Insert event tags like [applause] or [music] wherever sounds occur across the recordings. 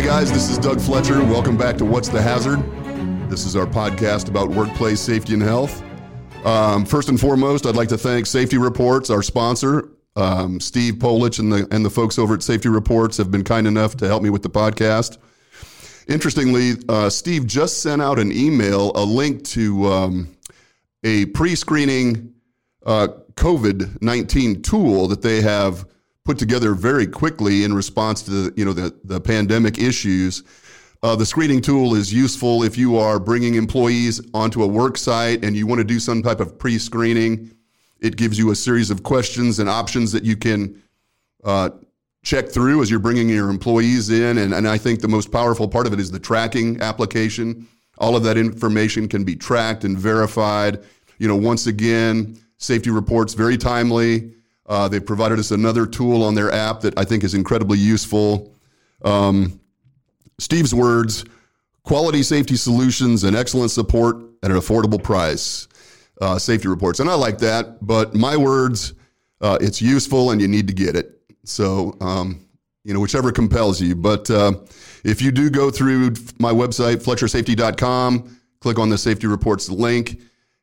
Hi, guys. This is Doug Fletcher. Welcome back to What's the Hazard? This is our podcast about workplace safety and health. Um, first and foremost, I'd like to thank Safety Reports, our sponsor. Um, Steve Polich and the, and the folks over at Safety Reports have been kind enough to help me with the podcast. Interestingly, uh, Steve just sent out an email, a link to um, a pre screening uh, COVID 19 tool that they have put together very quickly in response to the, you know, the, the pandemic issues. Uh, the screening tool is useful if you are bringing employees onto a work site and you want to do some type of pre screening. It gives you a series of questions and options that you can uh, check through as you're bringing your employees in. And, and I think the most powerful part of it is the tracking application. All of that information can be tracked and verified. You know, once again, safety reports very timely. Uh, they've provided us another tool on their app that I think is incredibly useful. Um, Steve's words quality safety solutions and excellent support at an affordable price. Uh, safety reports. And I like that, but my words, uh, it's useful and you need to get it. So, um, you know, whichever compels you. But uh, if you do go through my website, FletcherSafety.com, click on the safety reports link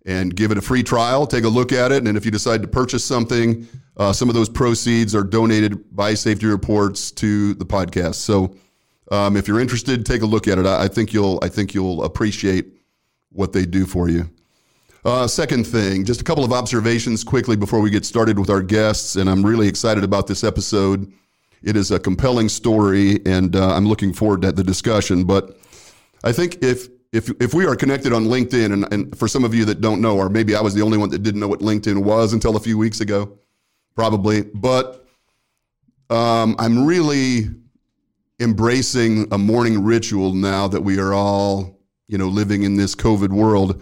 and give it a free trial. Take a look at it. And if you decide to purchase something, uh, some of those proceeds are donated by Safety Reports to the podcast. So, um, if you're interested, take a look at it. I, I, think you'll I think you'll appreciate what they do for you. Uh, second thing, just a couple of observations quickly before we get started with our guests, and I'm really excited about this episode. It is a compelling story, and uh, I'm looking forward to the discussion. But I think if if if we are connected on LinkedIn, and, and for some of you that don't know, or maybe I was the only one that didn't know what LinkedIn was until a few weeks ago, probably, but um, I'm really embracing a morning ritual now that we are all, you know, living in this COVID world.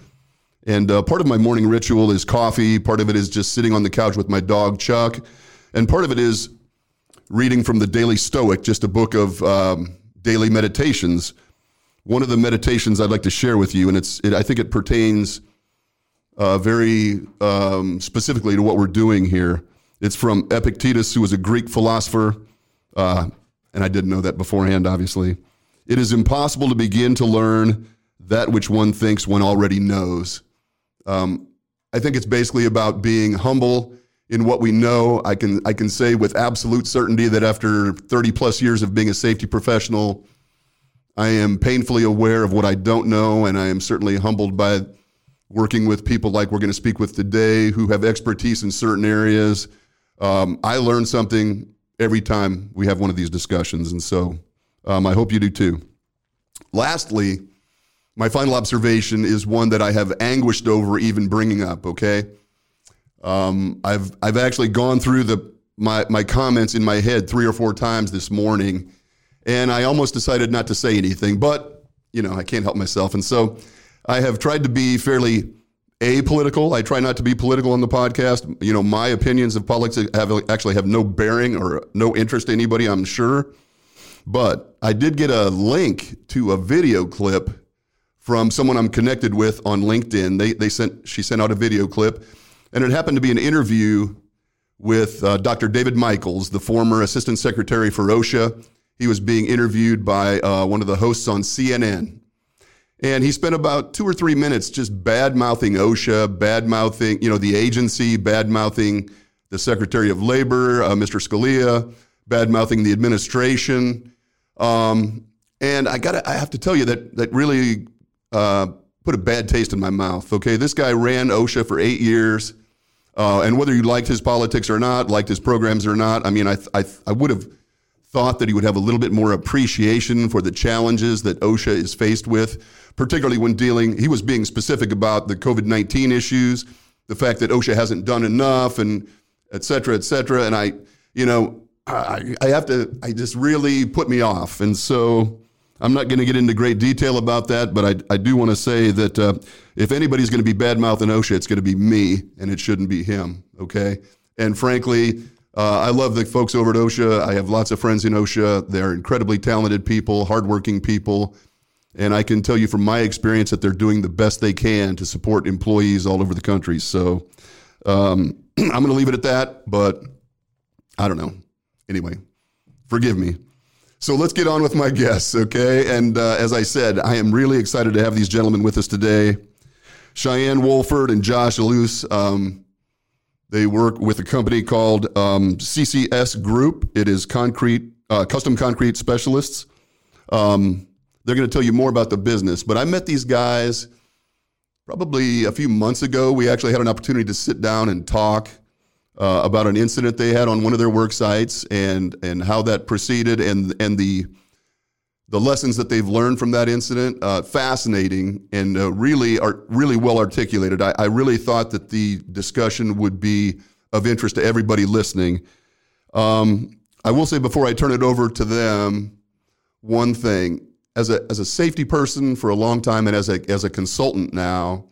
And uh, part of my morning ritual is coffee. Part of it is just sitting on the couch with my dog, Chuck. And part of it is reading from the Daily Stoic, just a book of um, daily meditations. One of the meditations I'd like to share with you, and it's, it, I think it pertains uh, very um, specifically to what we're doing here. It's from Epictetus, who was a Greek philosopher. Uh, and I didn't know that beforehand, obviously. It is impossible to begin to learn that which one thinks one already knows. Um, I think it's basically about being humble in what we know. I can I can say with absolute certainty that after 30 plus years of being a safety professional, I am painfully aware of what I don't know, and I am certainly humbled by working with people like we're going to speak with today who have expertise in certain areas. Um, I learn something every time we have one of these discussions. And so um, I hope you do too. Lastly, my final observation is one that I have anguished over even bringing up, okay? Um, I've, I've actually gone through the, my, my comments in my head three or four times this morning, and I almost decided not to say anything, but, you know, I can't help myself. And so I have tried to be fairly apolitical. I try not to be political on the podcast. You know, my opinions of politics have actually have no bearing or no interest to anybody, I'm sure. But I did get a link to a video clip from someone I'm connected with on LinkedIn. They, they sent she sent out a video clip, and it happened to be an interview with uh, Dr. David Michaels, the former Assistant Secretary for OSHA. He was being interviewed by uh, one of the hosts on CNN. And he spent about two or three minutes just bad mouthing OSHA, bad mouthing, you know, the agency, bad mouthing the Secretary of Labor, uh, Mr. Scalia, bad mouthing the administration. Um, and I got I have to tell you that that really uh, put a bad taste in my mouth. Okay, this guy ran OSHA for eight years. Uh, and whether you liked his politics or not, liked his programs or not, I mean, I, I, I would have thought that he would have a little bit more appreciation for the challenges that OSHA is faced with particularly when dealing, he was being specific about the COVID 19 issues, the fact that OSHA hasn't done enough, and et cetera, et cetera. And I, you know, I, I have to, I just really put me off. And so I'm not going to get into great detail about that, but I, I do want to say that uh, if anybody's going to be bad mouthing OSHA, it's going to be me, and it shouldn't be him, okay? And frankly, uh, I love the folks over at OSHA. I have lots of friends in OSHA. They're incredibly talented people, hardworking people. And I can tell you from my experience that they're doing the best they can to support employees all over the country. So um, [clears throat] I'm going to leave it at that, but I don't know. Anyway, forgive me. So let's get on with my [laughs] guests, okay? And uh, as I said, I am really excited to have these gentlemen with us today. Cheyenne Wolford and Josh Alous. Um, they work with a company called um, CCS Group. It is concrete, uh, custom concrete specialists. Um, they're going to tell you more about the business. But I met these guys probably a few months ago. We actually had an opportunity to sit down and talk uh, about an incident they had on one of their work sites and and how that proceeded and and the the lessons that they've learned from that incident. Uh, fascinating and uh, really are really well articulated. I, I, really thought that the discussion would be of interest to everybody listening. Um, I will say before I turn it over to them, one thing as a as a safety person for a long time and as a as a consultant now,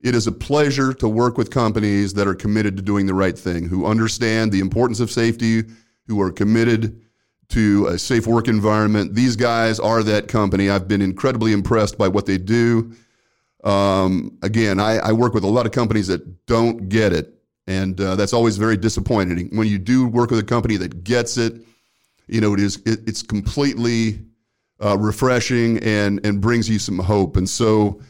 it is a pleasure to work with companies that are committed to doing the right thing, who understand the importance of safety, who are committed to a safe work environment. These guys are that company. I've been incredibly impressed by what they do. Um, again, I, I, work with a lot of companies that don't get it, and uh, that's always very disappointing. When you do work with a company that gets it, you know it is it, it's completely uh, refreshing and and brings you some hope. And so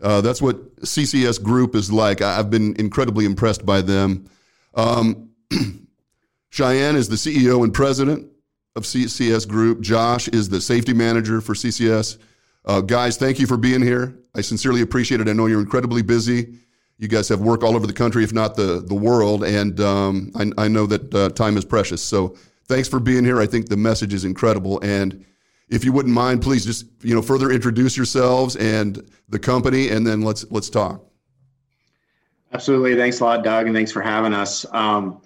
uh, that's what CCS Group is like. I've been incredibly impressed by them. Um, [clears throat] Cheyenne is the CEO and president of CCS Group. Josh is the safety manager for CCS. Uh, guys, thank you for being here. I sincerely appreciate it. I know you're incredibly busy. You guys have work all over the country, if not the, the world, and um, I, I, know that uh, time is precious. So thanks for being here. I think the message is incredible. And if you wouldn't mind, please just you know further introduce yourselves and the company, and then let's let's talk. Absolutely. Thanks a lot, Doug, and thanks for having us. Um,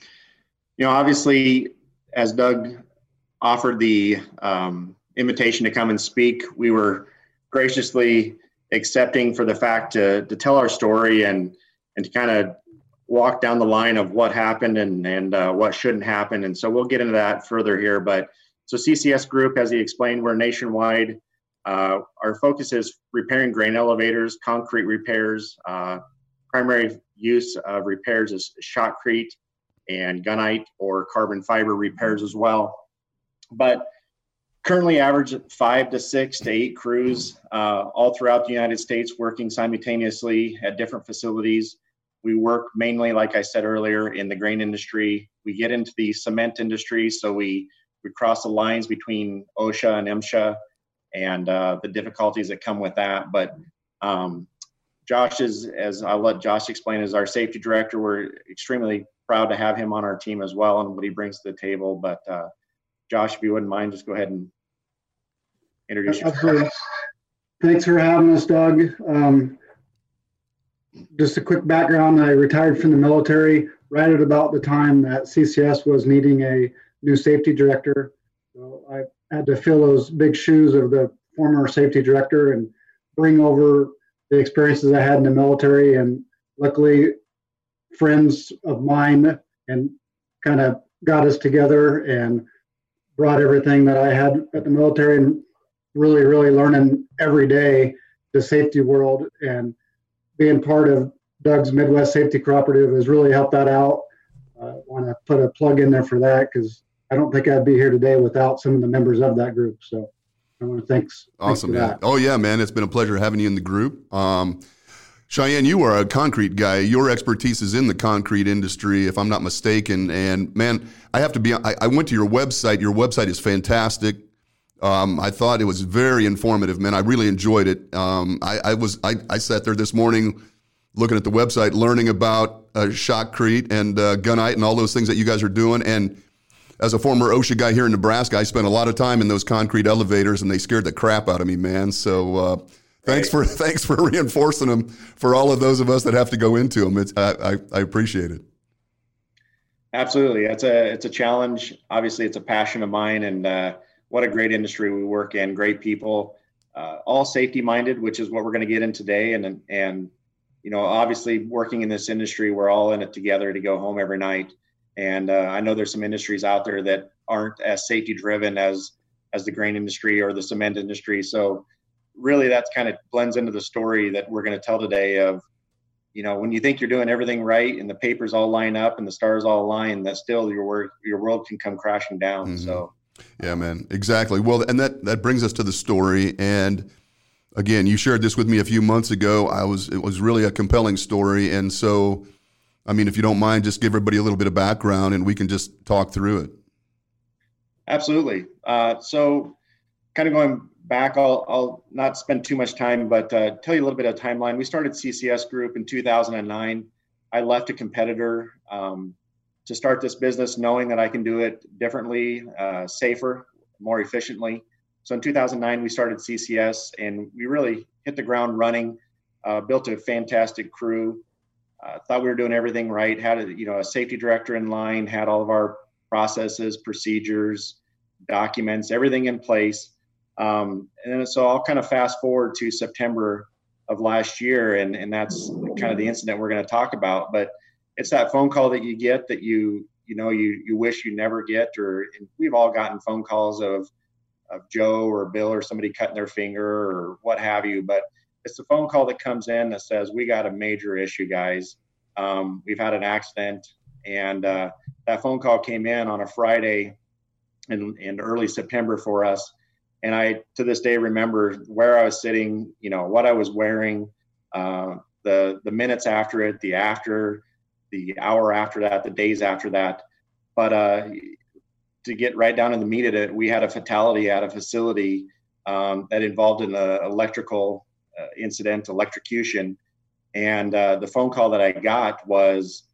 you know, obviously, as Doug offered the um, invitation to come and speak, we were graciously accepting for the fact to to tell our story and and to kind of walk down the line of what happened and and uh, what shouldn't happen. And so we'll get into that further here, but so CCS Group, as he explained, we're nationwide. Uh, our focus is repairing grain elevators, concrete repairs. Uh, primary use of repairs is shotcrete and gunite or carbon fiber repairs as well. But currently average five to six to eight crews uh, all throughout the United States working simultaneously at different facilities. We work mainly, like I said earlier, in the grain industry. We get into the cement industry, so we we cross the lines between OSHA and MSHA and uh, the difficulties that come with that. But um, Josh is, as I'll let Josh explain, is our safety director. We're extremely proud to have him on our team as well and what he brings to the table. But uh, Josh, if you wouldn't mind, just go ahead and introduce yourself. Thanks for having us, Doug. Um, just a quick background I retired from the military right at about the time that CCS was needing a new safety director. So I had to fill those big shoes of the former safety director and bring over the experiences I had in the military. And luckily, friends of mine and kind of got us together and brought everything that I had at the military and really, really learning every day the safety world and being part of Doug's Midwest Safety Cooperative has really helped that out. I want to put a plug in there for that because I don't think I'd be here today without some of the members of that group. So I want to thanks. Awesome, man. That. Oh yeah, man. It's been a pleasure having you in the group. Um, Cheyenne, you are a concrete guy. Your expertise is in the concrete industry, if I'm not mistaken. And man, I have to be. I, I went to your website. Your website is fantastic. Um, I thought it was very informative, man. I really enjoyed it. Um, I, I, was. I, I, sat there this morning, looking at the website, learning about uh, shotcrete and uh, gunite and all those things that you guys are doing. And as a former OSHA guy here in Nebraska, I spent a lot of time in those concrete elevators, and they scared the crap out of me, man. So uh, thanks for [laughs] thanks for reinforcing them for all of those of us that have to go into them. It's, I, I, I appreciate it. Absolutely, it's a it's a challenge. Obviously, it's a passion of mine, and uh, what a great industry we work in. Great people, uh, all safety minded, which is what we're going to get in today. And and you know, obviously, working in this industry, we're all in it together to go home every night. And uh, I know there's some industries out there that aren't as safety driven as as the grain industry or the cement industry. So really, that's kind of blends into the story that we're going to tell today. Of you know, when you think you're doing everything right and the papers all line up and the stars all align, that still your work your world can come crashing down. Mm-hmm. So Yeah, man, exactly. Well, and that that brings us to the story. And again, you shared this with me a few months ago. I was it was really a compelling story, and so, I mean, if you don't mind, just give everybody a little bit of background, and we can just talk through it. Absolutely. Uh, so, kind of going back, I'll, I'll not spend too much time, but uh, tell you a little bit of timeline. We started CCS Group in 2009. I left a competitor um, to start this business, knowing that I can do it differently, uh, safer, more efficiently. So in 2009, we started CCS, and we really hit the ground running. Uh, built a fantastic crew. Uh, thought we were doing everything right. Had a, you know a safety director in line. Had all of our processes, procedures, documents, everything in place. Um, and then so I'll kind of fast forward to September of last year, and and that's kind of the incident we're going to talk about. But it's that phone call that you get that you you know you you wish you never get, or we've all gotten phone calls of of Joe or Bill or somebody cutting their finger or what have you. But it's the phone call that comes in that says we got a major issue, guys. Um, we've had an accident, and uh, that phone call came in on a Friday in, in early September for us and I to this day remember where I was sitting, you know, what I was wearing, uh, the the minutes after it, the after, the hour after that, the days after that. But uh, to get right down to the meat of it, we had a fatality at a facility um, that involved an uh, electrical uh, incident, electrocution, and uh, the phone call that I got was.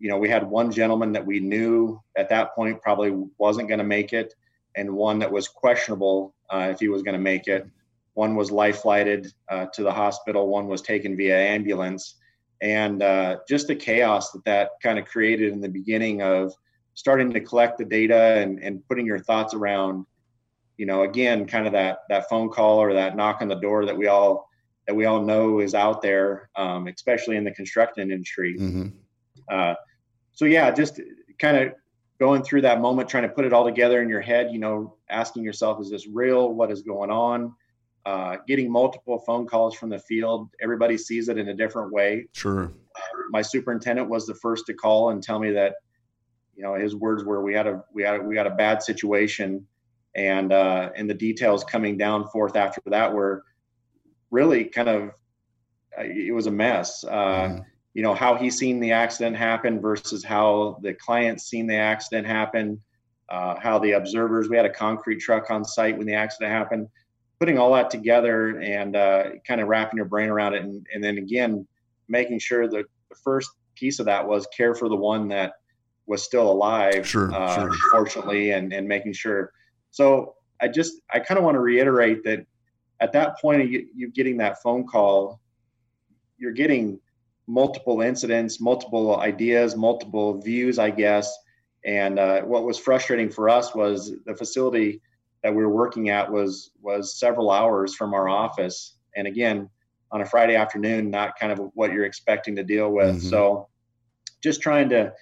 You know, we had one gentleman that we knew at that point probably wasn't going to make it and one that was questionable uh, if he was going to make it. One was life flighted uh, to the hospital. One was taken via ambulance, and uh, just the chaos that that kind of created in the beginning of starting to collect the data and, and putting your thoughts around, you know, again, kind of that that phone call or that knock on the door that we all that we all know is out there, um, especially in the construction industry. Mm-hmm. Uh, so yeah, just kind of going through that moment, trying to put it all together in your head, you know, asking yourself, is this real? What is going on? Uh, getting multiple phone calls from the field. Everybody sees it in a different way. Sure. my superintendent was the first to call and tell me that, you know, his words were, "We had a we had a, we had a bad situation," and uh, and the details coming down forth after that were really kind of uh, it was a mess. Uh, mm you know how he's seen the accident happen versus how the client's seen the accident happen uh, how the observers we had a concrete truck on site when the accident happened putting all that together and uh, kind of wrapping your brain around it and, and then again making sure that the first piece of that was care for the one that was still alive sure, uh, sure. fortunately and, and making sure so i just i kind of want to reiterate that at that point of you, you getting that phone call you're getting multiple incidents, multiple ideas, multiple views, I guess. And uh, what was frustrating for us was the facility that we were working at was was several hours from our office, and again on a Friday afternoon, not kind of what you're expecting to deal with. Mm-hmm. So, just trying to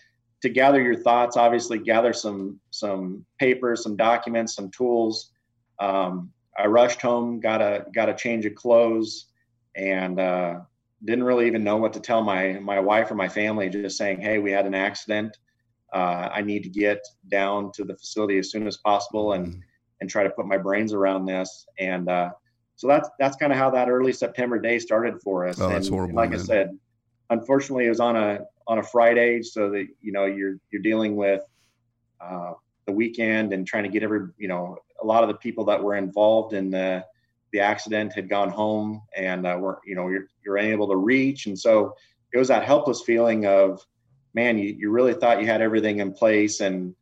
to gather your thoughts. Obviously, gather some some papers, some documents, some tools. Um, I rushed home, got a got a change of clothes, and uh, didn't really even know what to tell my my wife or my family. Just saying, "Hey, we had an accident. Uh, I need to get down to the facility as soon as possible and mm-hmm. and try to put my brains around this." And uh, so that's that's kind of how that early September day started for us. Oh, that's and horrible. Like man. I said, unfortunately, it was on a on a Friday, so that you know you're you're dealing with uh, the weekend and trying to get every you know a lot of the people that were involved in the the accident had gone home and uh, were you know you're, you're unable to reach. And so it was that helpless feeling of man you, you really thought you had everything in place and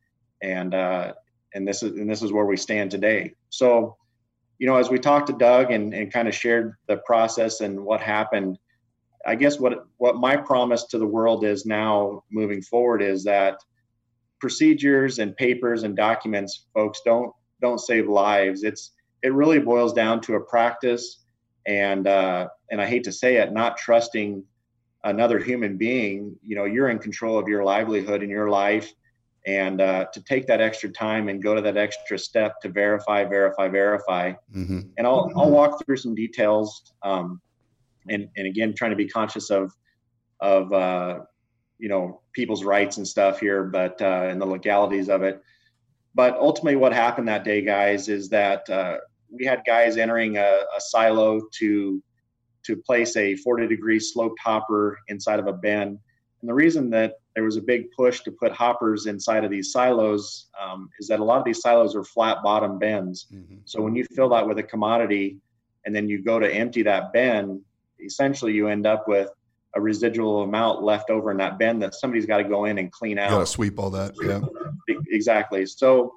and uh, and this is and this is where we stand today. So you know as we talked to doug and, and kind of shared the process and what happened i guess what what my promise to the world is now moving forward is that procedures and papers and documents folks don't don't save lives. It's it really boils down to a practice and uh, and I hate to say it, not trusting another human being. You know, you're in control of your livelihood and your life, and uh, to take that extra time and go to that extra step to verify, verify, verify. Mm-hmm. And I'll I'll walk through some details, um, and and again, trying to be conscious of of uh, you know people's rights and stuff here, but uh, and the legalities of it. but ultimately, what happened that day, guys, is that uh, we had guys entering a, a, silo to to place a 40 degree sloped hopper inside of a bin. And the reason that there was a big push to put hoppers inside of these silos um, is that a lot of these silos are flat bottom bins. Mm-hmm. So when you fill that with a commodity and then you go to empty that bin, essentially you end up with a residual amount left over in that bin that somebody's got to go in and clean out. Got to sweep all that. Yeah. Exactly. So,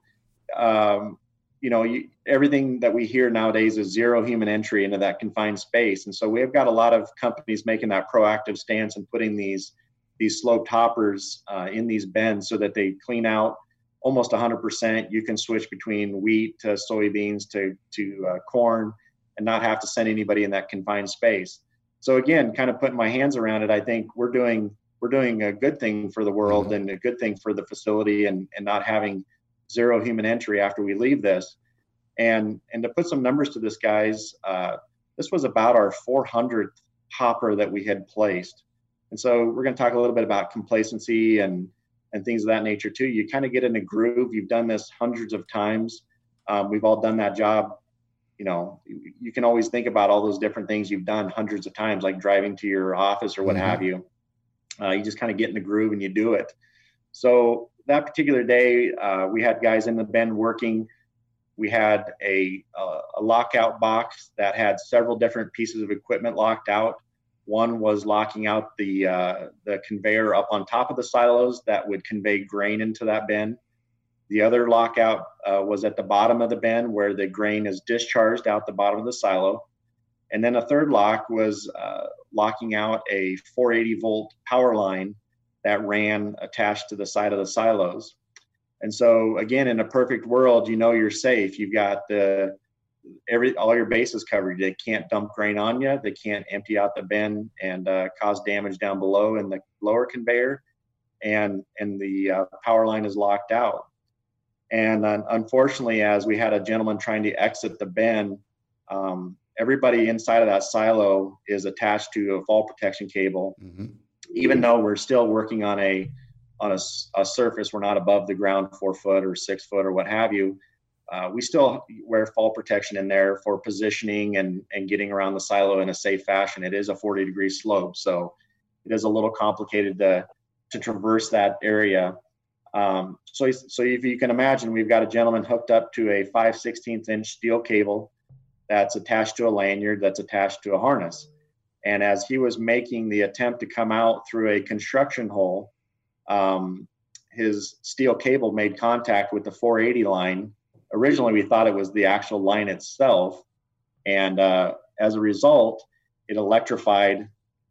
um, you know, you, everything that we hear nowadays is zero human entry into that confined space, and so we've got a lot of companies making that proactive stance and putting these these sloped hoppers uh, in these bins so that they clean out almost 100%. You can switch between wheat to soybeans to to uh, corn, and not have to send anybody in that confined space so again kind of putting my hands around it i think we're doing we're doing a good thing for the world mm-hmm. and a good thing for the facility and and not having zero human entry after we leave this. And and to put some numbers to this guys uh, this was about our 400th hopper that we had placed. And so we're going to talk a little bit about complacency and and things of that nature too. You kind of get in a groove. You've done this hundreds of times. Um, we've all done that job. You know you can always think about all those different things you've done hundreds of times like driving to your office or what mm-hmm. have you. Uh, you just kind of get in the groove and you do it. So that particular day uh, we had guys in the bin working. We had a, uh, a lockout box that had several different pieces of equipment locked out. One was locking out the uh, the conveyor up on top of the silos that would convey grain into that bin the other lockout uh, was at the bottom of the bin where the grain is discharged out the bottom of the silo. And then a third lock was uh, locking out a 480 volt power line that ran attached to the side of the silos. And so again, in a perfect world, you know you're safe. You've got the every all your bases covered. They can't dump grain on you. They can't empty out the bin and uh, cause damage down below in the lower conveyor, and and the uh, power line is locked out. And uh, unfortunately, as we had a gentleman trying to exit the bin, um, everybody inside of that silo is attached to a fall protection cable. Mm-hmm. Even though we're still working on a on a, a, surface, we're not above the ground four foot or six foot or what have you. Uh, we still wear fall protection in there for positioning and and getting around the silo in a safe fashion. It is a 40 degree slope, so it is a little complicated to to traverse that area. Um, so, so if you can imagine, we've got a gentleman hooked up to a 5 16th inch steel cable that's attached to a lanyard that's attached to a harness. And as he was making the attempt to come out through a construction hole, um, his steel cable made contact with the 480 line. Originally, we thought it was the actual line itself. And uh, as a result, it electrified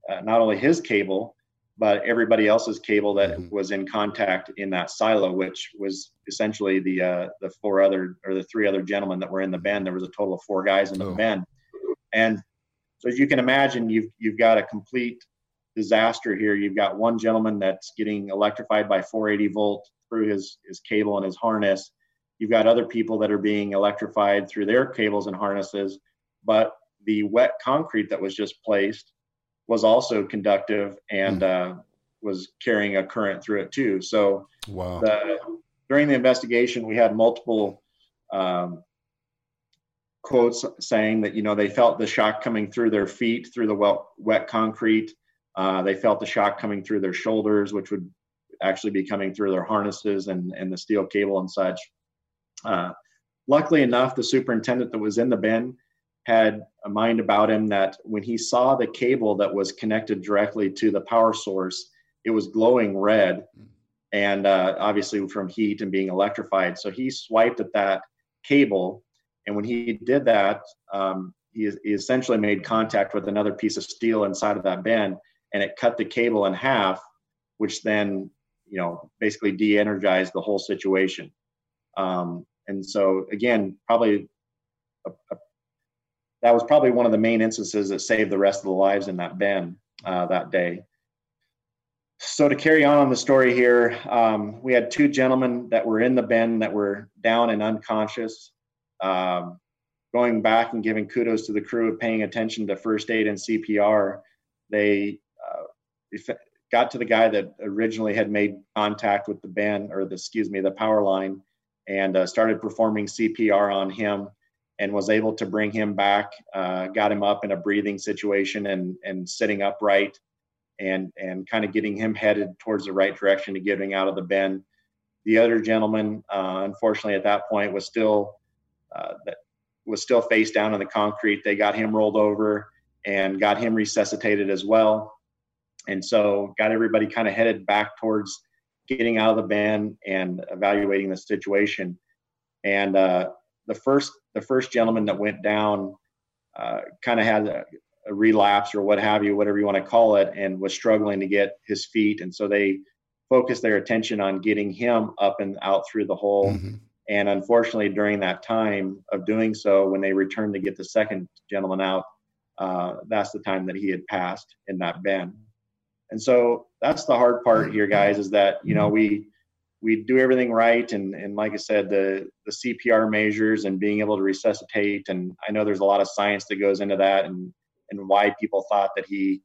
uh, not only his cable, but everybody else's cable that mm-hmm. was in contact in that silo, which was essentially the uh, the four other or the three other gentlemen that were in the bin. There was a total of four guys in the oh. bin, and so as you can imagine, you've you've got a complete disaster here. You've got one gentleman that's getting electrified by 480 volt through his his cable and his harness. You've got other people that are being electrified through their cables and harnesses, but the wet concrete that was just placed was also conductive and mm. uh, was carrying a current through it too. So wow. the, during the investigation, we had multiple um, quotes saying that you know they felt the shock coming through their feet through the wet, wet concrete. Uh, they felt the shock coming through their shoulders, which would actually be coming through their harnesses and, and the steel cable and such. Uh, luckily enough, the superintendent that was in the bin had a mind about him that when he saw the cable that was connected directly to the power source, it was glowing red, and uh, obviously from heat and being electrified. So he swiped at that cable, and when he did that, um, he, he essentially made contact with another piece of steel inside of that bin, and it cut the cable in half, which then you know basically de-energized the whole situation. Um, and so again, probably a, a that was probably one of the main instances that saved the rest of the lives in that bin uh, that day. So to carry on on the story here, um, we had two gentlemen that were in the bin that were down and unconscious. Um, going back and giving kudos to the crew of paying attention to first aid and CPR, they uh, got to the guy that originally had made contact with the bin or the excuse me the power line and uh, started performing CPR on him and was able to bring him back, uh, got him up in a breathing situation and, and sitting upright and, and kind of getting him headed towards the right direction to getting out of the bend. The other gentleman, uh, unfortunately, at that point was still uh, that was still face down on the concrete. They got him rolled over and got him resuscitated as well. And so got everybody kind of headed back towards getting out of the bend and evaluating the situation. And uh, the first the first gentleman that went down uh, kind of had a, a, relapse or what have you, whatever you want to call it, and was struggling to get his feet. And so they focused their attention on getting him up and out through the hole. Mm-hmm. And unfortunately, during that time of doing so, when they returned to get the second gentleman out, uh, that's the time that he had passed in that bend. And so that's the hard part here, guys, is that you know we we do everything right, and and like I said, the the CPR measures and being able to resuscitate, and I know there's a lot of science that goes into that, and and why people thought that he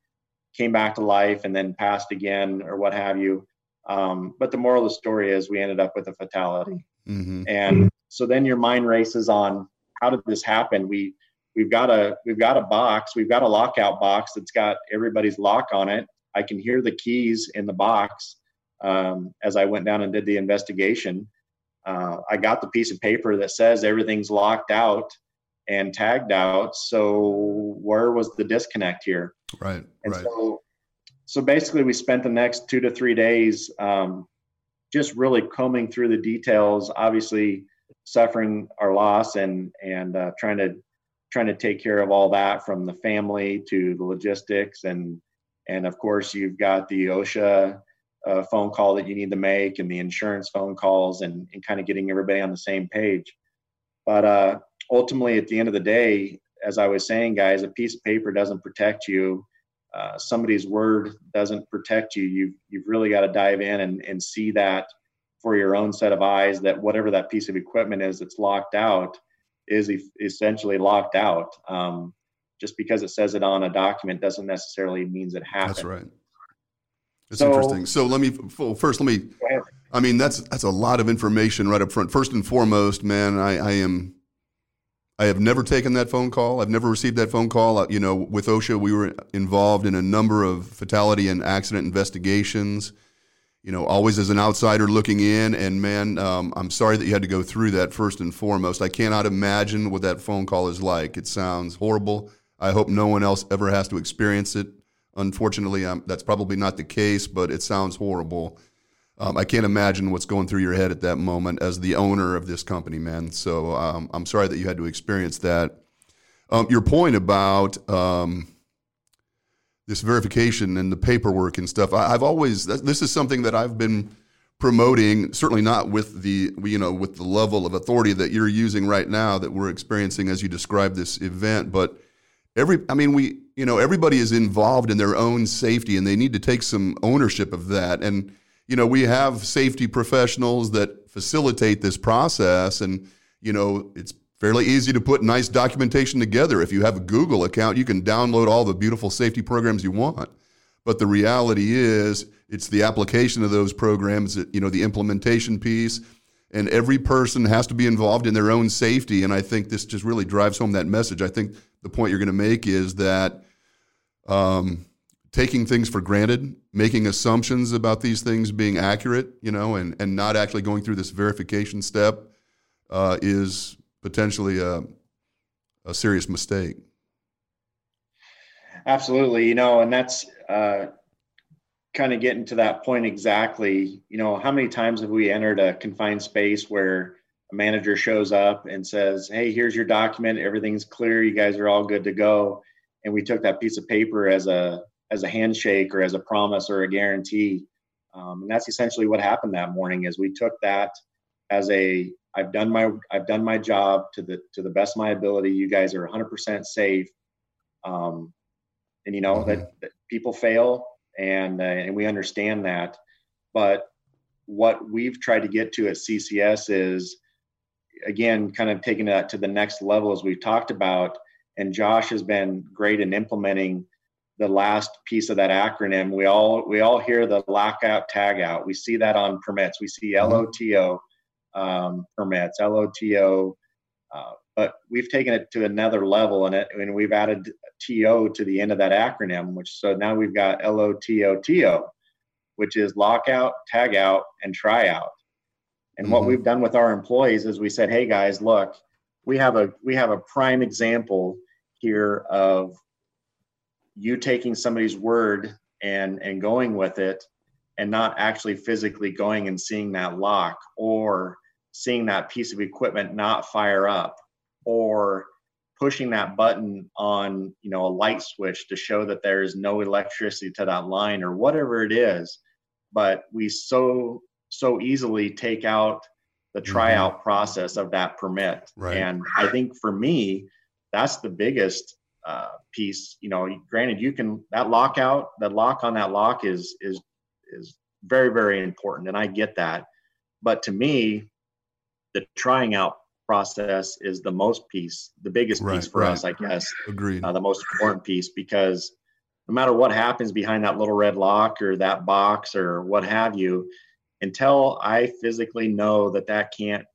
came back to life and then passed again or what have you. Um, but the moral of the story is we ended up with a fatality. Mm-hmm. And so then your mind races on how did this happen? We we've got a we've got a box, we've got a lockout box that's got everybody's lock on it. I can hear the keys in the box um, as I went down and did the investigation. Uh, I got the piece of paper that says everything's locked out and tagged out. So where was the disconnect here? Right. And right. so so basically we spent the next two to three days um, just really combing through the details, obviously suffering our loss and and uh, trying to trying to take care of all that from the family to the logistics and and of course you've got the OSHA uh, phone call that you need to make and the insurance phone calls and, and kind of getting everybody on the same page. But uh, ultimately, at the end of the day, as I was saying, guys, a piece of paper doesn't protect you uh, somebody's word doesn't protect you, you've you've really got to dive in and, and see that for your own set of eyes that whatever that piece of equipment is that's locked out is e- essentially locked out. Um, just because it says it on a document doesn't necessarily means it happened. That's right. It's so, interesting. So let me first let me. I mean that's that's a lot of information right up front. First and foremost, man, I, I am I have never taken that phone call. I've never received that phone call. Uh, you know, with OSHA, we were involved in a number of fatality and accident investigations. You know, always as an outsider looking in. And man, um, I'm sorry that you had to go through that first and foremost. I cannot imagine what that phone call is like. It sounds horrible. I hope no one else ever has to experience it. Unfortunately, um, that's probably not the case, but it sounds horrible. Um, I can't imagine what's going through your head at that moment as the owner of this company, man. So um, I'm sorry that you had to experience that. Um, your point about um, this verification and the paperwork and stuff, I, have always this is something that I've been promoting. Certainly not with the you know with the level of authority that you're using right now that we're experiencing as you describe this event, but every I mean we you know everybody is involved in their own safety and they need to take some ownership of that and you know, we have safety professionals that facilitate this process, and you know, it's fairly easy to put nice documentation together. If you have a Google account, you can download all the beautiful safety programs you want. But the reality is, it's the application of those programs, that, you know, the implementation piece, and every person has to be involved in their own safety. And I think this just really drives home that message. I think the point you're going to make is that um, taking things for granted, making assumptions about these things being accurate, you know, and, and not actually going through this verification step uh, is potentially a, a serious mistake. Absolutely, you know, and that's uh, kind of getting to that point exactly. You know, how many times have we entered a confined space where a manager shows up and says, "Hey, here's your document. Everything's clear. You guys are all good to go." And we took that piece of paper as a as a handshake or as a promise or a guarantee. Um, and that's essentially what happened that morning. Is we took that as a I've done my I've done my job to the to the best of my ability. You guys are 100% safe. Um, and you know mm-hmm. that, that, people fail, and uh, and we understand that. But what we've tried to get to at CCS is again kind of taking that to the next level as we've talked about. And Josh has been great in implementing the last piece of that acronym. We all we all hear the lockout tagout. We see that on permits. We see mm-hmm. LOTO. um, permits, LOTO. Uh, but we've taken it to another level and it, and we've added TO to the end of that acronym, which so now we've got LOTOTO, which is lockout, tag out, and try out. And mm-hmm. what we've done with our employees is we said, hey guys, look, we have a we have a prime example here of you taking somebody's word and and going with it and not actually physically going and seeing that lock or seeing that piece of equipment not fire up or pushing that button on you know a light switch to show that there is no electricity to that line or whatever it is but we so so easily take out the mm-hmm. tryout mm-hmm. process of that permit right. and i think for me that's the biggest uh, piece you know granted you can that lockout that lock on that lock is is is very very important and i get that. But to me the trying out process is the most piece the biggest right, piece for right. us i guess agreed. uh, the most important piece because no matter what happens behind that little red lock or that box or what have you until i physically know that that can't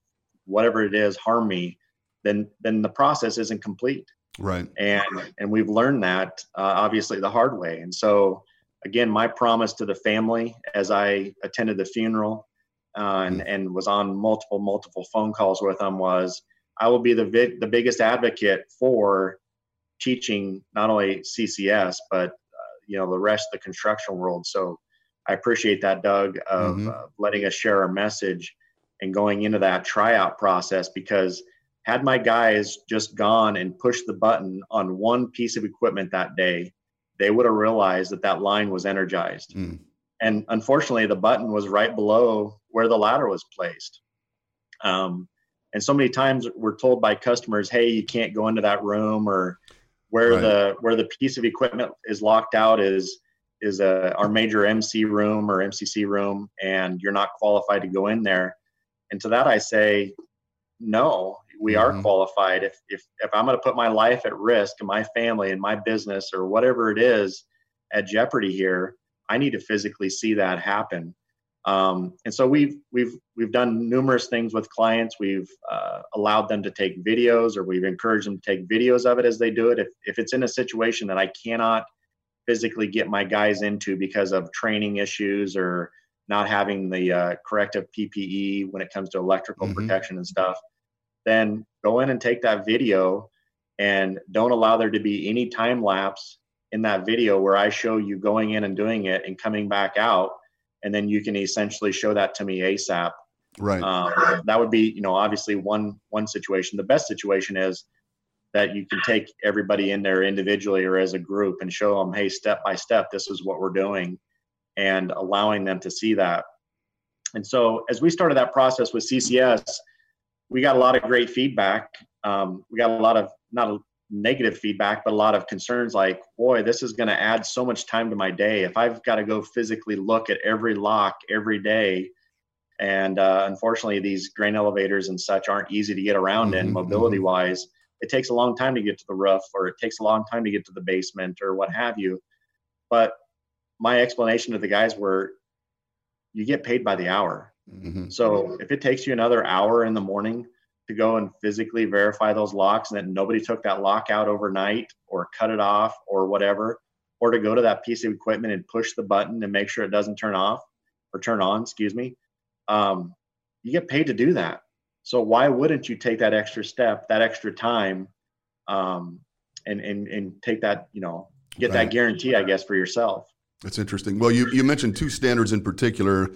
whatever it is harm me then then the process isn't complete right and and we've learned that uh, obviously the hard way and so again my promise to the family as i attended the funeral uh, and, mm. and was on multiple multiple phone calls with them was i will be the vi- the biggest advocate for teaching not only ccs but uh, you know the rest of the construction world so i appreciate that doug of mm-hmm. uh, letting us share our message and going into that tryout process because had my guys just gone and pushed the button on one piece of equipment that day, they would have realized that that line was energized. Mm. And unfortunately, the button was right below where the ladder was placed. Um, and so many times we're told by customers, "Hey, you can't go into that room," or where right. the where the piece of equipment is locked out is is a, our major MC room or MCC room, and you're not qualified to go in there. And to that, I say, no, we mm-hmm. are qualified. If if if I'm going to put my life at risk and my family and my business or whatever it is at jeopardy here, I need to physically see that happen. Um, and so we've we've we've done numerous things with clients. We've uh, allowed them to take videos, or we've encouraged them to take videos of it as they do it. If if it's in a situation that I cannot physically get my guys into because of training issues or not having the uh, corrective PPE when it comes to electrical mm-hmm. protection and stuff, then go in and take that video and don't allow there to be any time lapse in that video where I show you going in and doing it and coming back out. And then you can essentially show that to me ASAP. Right. Um, that would be, you know, obviously one one situation. The best situation is that you can take everybody in there individually or as a group and show them, hey, step by step, this is what we're doing, and allowing them to see that. And so as we started that process with CCS, we got a lot of great feedback. Um, we got a lot of not a negative feedback, but a lot of concerns like, boy, this is going to add so much time to my day. If I've got to go physically look at every lock every day, and uh, unfortunately, these grain elevators and such aren't easy to get around mm-hmm, in mobility wise. It takes a long time to get to the roof, or it takes a long time to get to the basement, or what have you. But my explanation to the guys were, you get paid by the hour. Mm-hmm. So if it takes you another hour in the morning to go and physically verify those locks and that nobody took that lock out overnight or cut it off or whatever, or to go to that piece of equipment and push the button and make sure it doesn't turn off or turn on, excuse me, um, you get paid to do that. So why wouldn't you take that extra step, that extra time, um, and and and take that, you know, get right. that guarantee, I guess, for yourself. That's interesting. Well, you you mentioned two standards in particular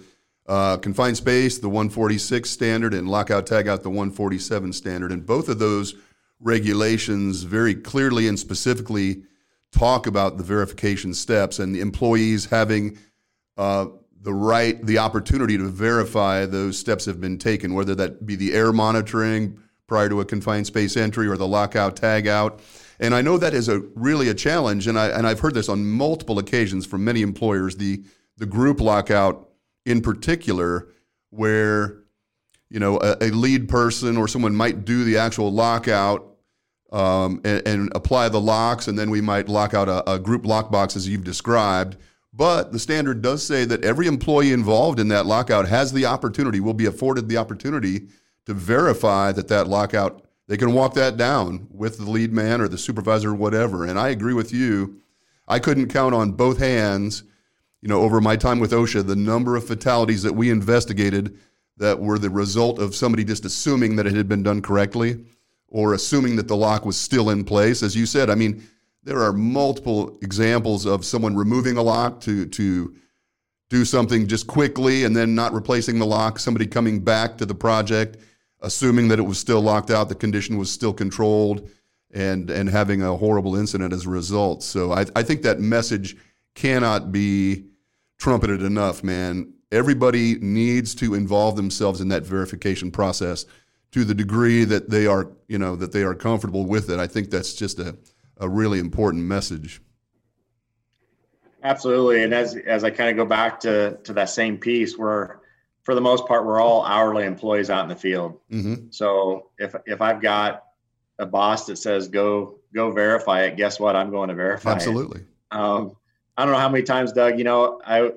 uh, confined space, the 146 standard, and lockout tagout, the 147 standard. And both of those regulations very clearly and specifically talk about the verification steps and the employees having uh, the right, the opportunity to verify those steps have been taken, whether that be the air monitoring prior to a confined space entry or the lockout tagout. And I know that is a really a challenge, and I and I've heard this on multiple occasions from many employers. The the group lockout in particular where you know a, a, lead person or someone might do the actual lockout um, and, and, apply the locks, and then we might lock out a, a group lockbox as you've described. But the standard does say that every employee involved in that lockout has the opportunity, will be afforded the opportunity to verify that that lockout, they can walk that down with the lead man or the supervisor or whatever. And I agree with you. I couldn't count on both hands, you know, over my time with OSHA, the number of fatalities that we investigated that were the result of somebody just assuming that it had been done correctly or assuming that the lock was still in place. As you said, I mean, there are multiple examples of someone removing a lock to to do something just quickly and then not replacing the lock, somebody coming back to the project assuming that it was still locked out, the condition was still controlled, and and having a horrible incident as a result. So I, I think that message cannot be trumpeted enough, man. Everybody needs to involve themselves in that verification process to the degree that they are, you know, that they are comfortable with it. I think that's just a, a really important message. Absolutely. And as as I kind of go back to to that same piece where for the most part, we're all hourly employees out in the field. Mm-hmm. So if if I've got a boss that says go go verify it, guess what? I'm going to verify. Absolutely. Um, I don't know how many times, Doug. You know, I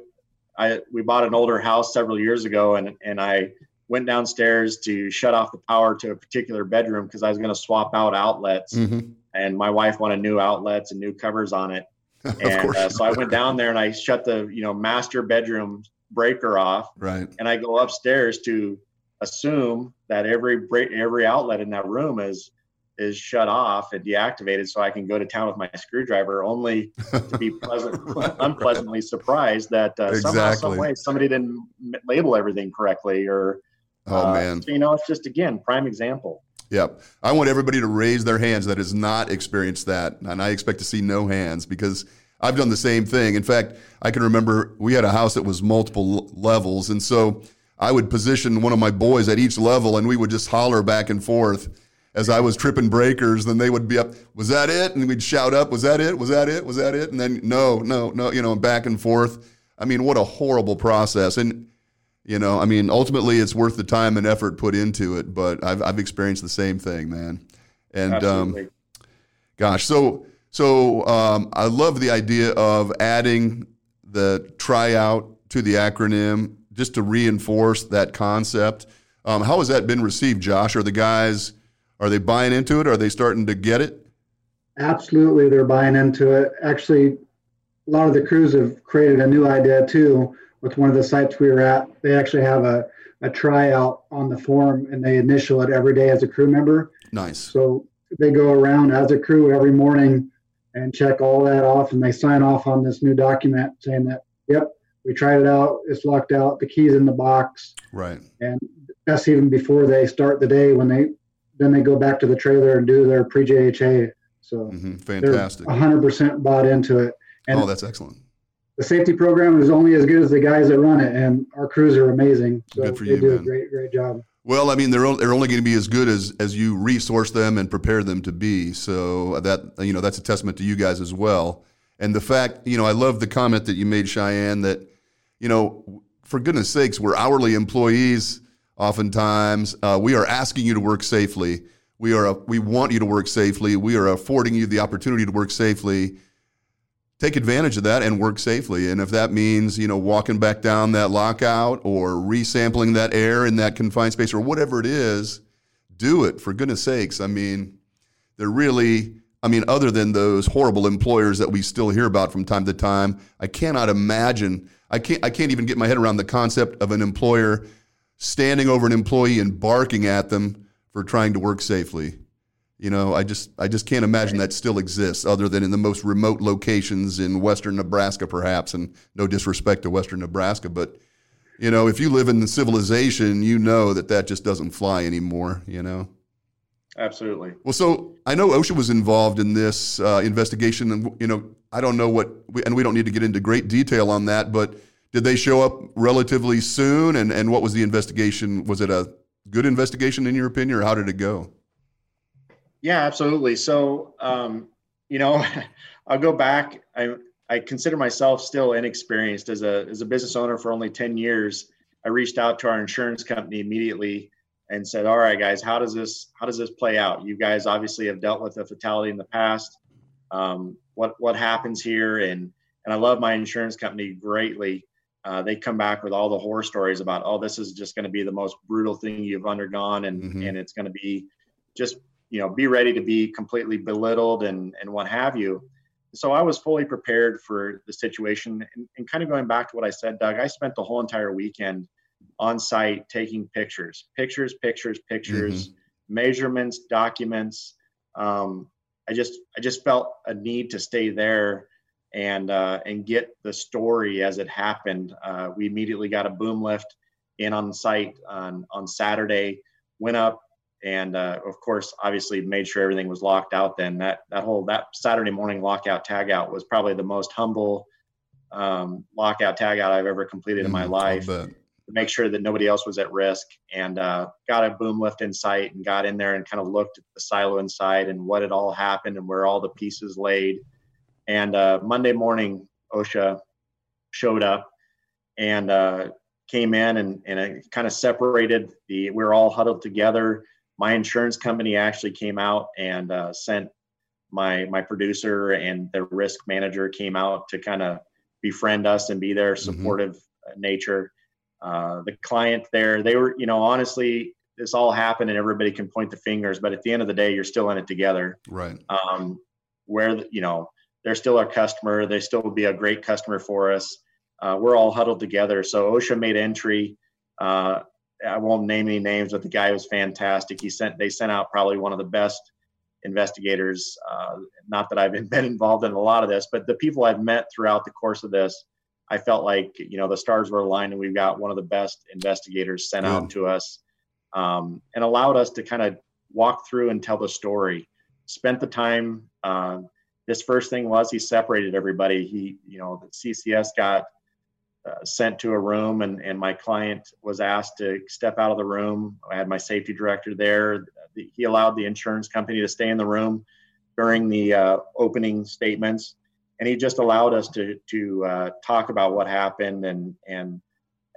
I we bought an older house several years ago, and and I went downstairs to shut off the power to a particular bedroom because I was going to swap out outlets, mm-hmm. and my wife wanted new outlets and new covers on it. [laughs] and uh, so I went down there and I shut the you know master bedroom breaker off. Right. And I go upstairs to assume that every break, every outlet in that room is is shut off and deactivated so I can go to town with my screwdriver only to be pleasant, [laughs] unpleasantly surprised that uh, exactly. somehow, some way somebody didn't label everything correctly or, oh uh, man, so, you know, it's just, again, prime example. Yep. I want everybody to raise their hands that has not experienced that. And I expect to see no hands because I've done the same thing. In fact, I can remember we had a house that was multiple levels, and so I would position one of my boys at each level, and we would just holler back and forth as I was tripping breakers. Then they would be up, "Was that it?" And we'd shout up, "Was that it? Was that it? Was that it?" And then no, no, no, you know, back and forth. I mean, what a horrible process. And you know, I mean, ultimately, it's worth the time and effort put into it. But I've I've experienced the same thing, man. And um, gosh, so so um, I love the idea of adding the tryout to the acronym just to reinforce that concept. Um, how has that been received, Josh? Are the guys are they buying into it? Are they starting to get it? Absolutely, they're buying into it. Actually, a lot of the crews have created a new idea too. With one of the sites we were at, they actually have a, a tryout on the form and they initial it every day as a crew member. Nice. So they go around as a crew every morning and check all that off and they sign off on this new document saying that yep we tried it out it's locked out the keys in the box right and that's even before they start the day when they then they go back to the trailer and do their pre-jha so mm-hmm. fantastic 100% bought into it and oh that's excellent the safety program is only as good as the guys that run it and our crews are amazing so good for they you, do man. a great great job well, I mean, they're they're only going to be as good as as you resource them and prepare them to be. So that you know that's a testament to you guys as well. And the fact, you know, I love the comment that you made, Cheyenne, that you know, for goodness sakes, we're hourly employees. Oftentimes, uh, we are asking you to work safely. We are we want you to work safely. We are affording you the opportunity to work safely take advantage of that and work safely. And if that means, you know, walking back down that lockout or resampling that air in that confined space or whatever it is, do it for goodness sakes. I mean, they're really, I mean, other than those horrible employers that we still hear about from time to time, I cannot imagine, I can't, I can't even get my head around the concept of an employer standing over an employee and barking at them for trying to work safely. You know, I just I just can't imagine that still exists, other than in the most remote locations in western Nebraska, perhaps. And no disrespect to western Nebraska, but you know, if you live in civilization, you know that that just doesn't fly anymore. You know. Absolutely. Well, so I know OSHA was involved in this uh, investigation, and you know, I don't know what, we, and we don't need to get into great detail on that, but did they show up relatively soon? And and what was the investigation? Was it a good investigation in your opinion, or how did it go? Yeah, absolutely. So, um, you know, [laughs] I'll go back. I I consider myself still inexperienced as a as a business owner for only ten years. I reached out to our insurance company immediately and said, "All right, guys, how does this how does this play out? You guys obviously have dealt with a fatality in the past. Um, what what happens here?" And and I love my insurance company greatly. Uh, they come back with all the horror stories about, oh, this is just going to be the most brutal thing you've undergone, and mm-hmm. and it's going to be just you know be ready to be completely belittled and and what have you. So I was fully prepared for the situation, and, and kind of going back to what I said, Doug. I spent the whole entire weekend on site taking pictures, pictures, pictures, pictures, mm-hmm. measurements, documents. Um, I just I just felt a need to stay there and uh, and get the story as it happened. Uh, we immediately got a boom lift in on site on on Saturday. Went up and uh, of course, obviously made sure everything was locked out. Then that that whole that Saturday morning lockout tagout was probably the most humble um, lockout tagout I've ever completed in my mm, life. To make sure that nobody else was at risk, and uh, got a boom lift in sight, and got in there and kind of looked at the silo inside and what had all happened and where all the pieces laid and uh, Monday morning, OSHA showed up and uh, came in and, and it kind of separated the, we were all huddled together. My insurance company actually came out and uh, sent my, my producer and the risk manager came out to kind of befriend us and be there mm-hmm. supportive mm-hmm. nature. Uh, the client there, they were, you know, honestly, this all happened and everybody can point the fingers, but at the end of the day, you're still in it together. Right. Um, where, the, you know, they're still our customer. They still will be a great customer for us. Uh, we're all huddled together. So OSHA made entry. Uh, I won't name any names, but the guy was fantastic. He sent they sent out probably one of the best investigators. Uh, not that I've [laughs] been involved in a lot of this, but the people I've met throughout the course of this, I felt like you know the stars were aligned, and we've got one of the best investigators sent out to us, um, and allowed us to kind of walk through and tell the story. Spent the time. His first thing was he separated everybody. He, you know, the CCS got uh, sent to a room, and and my client was asked to step out of the room. I had my safety director there. He allowed the insurance company to stay in the room during the uh, opening statements, and he just allowed us to to uh, talk about what happened and and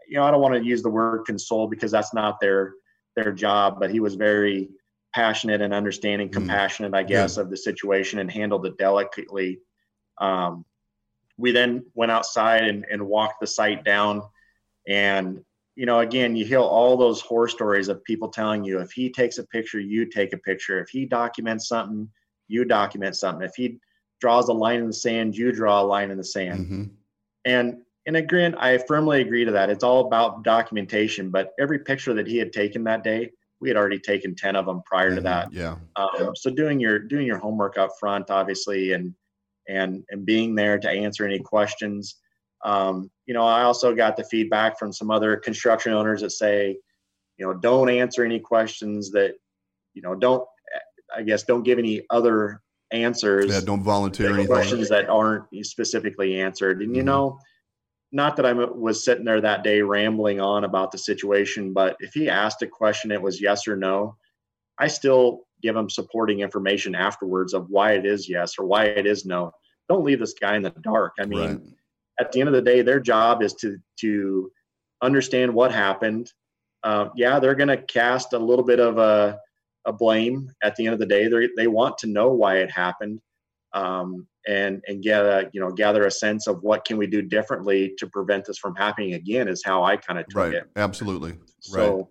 you know I don't want to use the word console because that's not their their job, but he was very passionate and understanding, mm-hmm. compassionate, I guess, yeah. of the situation and handled it delicately. Um, we then went outside and, and walked the site down. And, you know, again, you hear all those horror stories of people telling you if he takes a picture, you take a picture. If he documents something, you document something. If he draws a line in the sand, you draw a line in the sand. Mm-hmm. And and again, I firmly agree to that. It's all about documentation. But every picture that he had taken that day we had already taken 10 of them prior mm-hmm. to that. Yeah. Um, so doing your, doing your homework up front, obviously, and, and, and being there to answer any questions. Um, you know, I also got the feedback from some other construction owners that say, you know, don't answer any questions that, you know, don't, I guess, don't give any other answers. Yeah, don't volunteer any questions that aren't specifically answered. And, mm-hmm. you know, not that I was sitting there that day rambling on about the situation, but if he asked a question, it was yes or no. I still give him supporting information afterwards of why it is yes or why it is no. Don't leave this guy in the dark. I mean, right. at the end of the day, their job is to to understand what happened. Uh, yeah, they're going to cast a little bit of a, a blame at the end of the day. They they want to know why it happened. Um, and and get a you know gather a sense of what can we do differently to prevent this from happening again is how I kind of took right. it. Absolutely. So, right.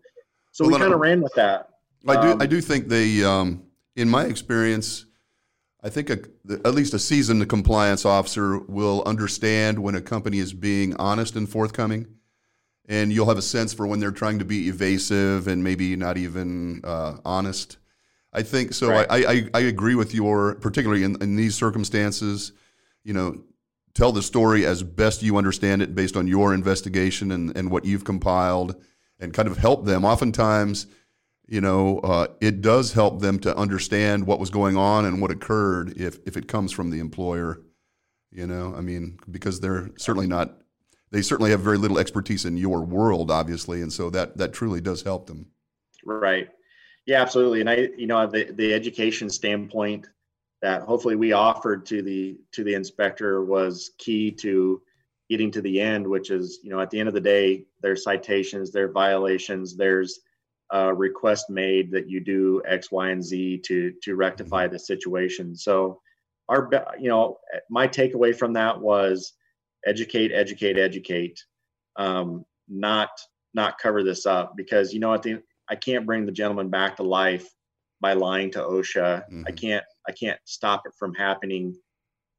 so well, we kind of ran with that. I do. Um, I do think they, um, in my experience, I think a, at least a seasoned compliance officer will understand when a company is being honest and forthcoming, and you'll have a sense for when they're trying to be evasive and maybe not even uh, honest. I think so. Right. I, I, I agree with your, particularly in, in these circumstances, you know, tell the story as best you understand it based on your investigation and, and what you've compiled and kind of help them. Oftentimes, you know, uh, it does help them to understand what was going on and what occurred if, if it comes from the employer. You know, I mean, because they're certainly not, they certainly have very little expertise in your world, obviously. And so that, that truly does help them. Right. Yeah, absolutely. And I, you know, the, the education standpoint that hopefully we offered to the to the inspector was key to getting to the end, which is, you know, at the end of the day, there's citations, there are violations, there's a request made that you do X, Y, and Z to to rectify mm-hmm. the situation. So our, you know, my takeaway from that was educate, educate, educate, um, not not cover this up because you know what the I can't bring the gentleman back to life by lying to OSHA. Mm-hmm. I can't I can't stop it from happening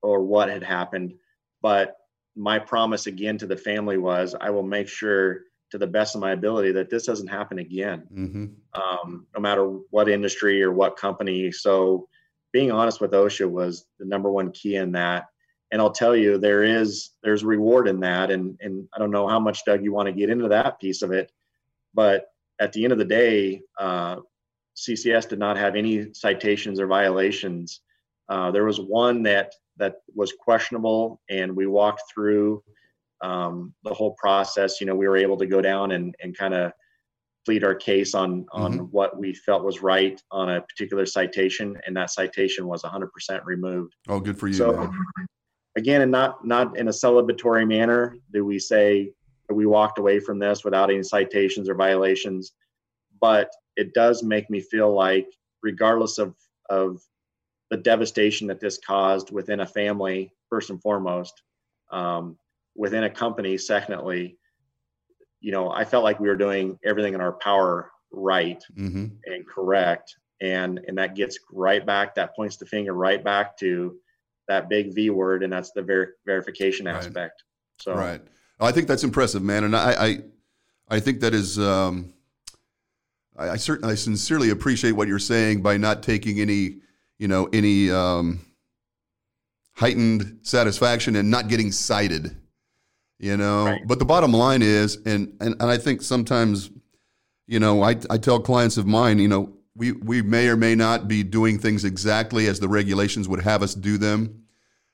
or what had happened. But my promise again to the family was I will make sure to the best of my ability that this doesn't happen again, mm-hmm. um, no matter what industry or what company. So being honest with OSHA was the number one key in that. And I'll tell you, there is there's reward in that, and and I don't know how much Doug you want to get into that piece of it, but at the end of the day, uh, CCS did not have any citations or violations. Uh, there was one that that was questionable, and we walked through um, the whole process. You know, we were able to go down and and kind of plead our case on on mm-hmm. what we felt was right on a particular citation, and that citation was 100% removed. Oh, good for you. So, man. again, and not not in a celebratory manner do we say we walked away from this without any citations or violations, but it does make me feel like, regardless of of the devastation that this caused within a family, first and foremost, um, within a company, secondly, you know, I felt like we were doing everything in our power right mm-hmm. and correct. And and that gets right back, that points the finger right back to that big V word, and that's the ver- verification right. aspect. So right. I think that's impressive, man. And I I, I think that is um, I, I certainly I sincerely appreciate what you're saying by not taking any you know any um, heightened satisfaction and not getting cited you know right. but the bottom line is and, and and i think sometimes you know I, I tell clients of mine you know we we may or may not be doing things exactly as the regulations would have us do them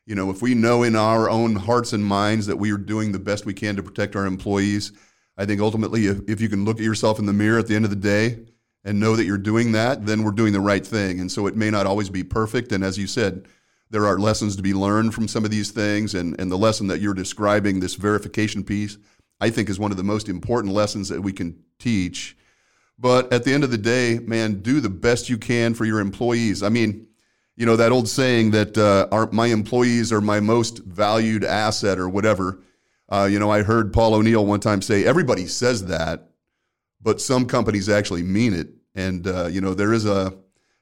you know if we know in our own hearts and minds that we are doing the best we can to protect our employees i think ultimately if, if you can look at yourself in the mirror at the end of the day and know that you're doing that then we're doing the right thing and so it may not always be perfect and as you said there are lessons to be learned from some of these things. And, and the lesson that you're describing, this verification piece, I think is one of the most important lessons that we can teach. But at the end of the day, man, do the best you can for your employees. I mean, you know, that old saying that uh, our, my employees are my most valued asset or whatever. Uh, you know, I heard Paul O'Neill one time say, everybody says that, but some companies actually mean it. And, uh, you know, there is a,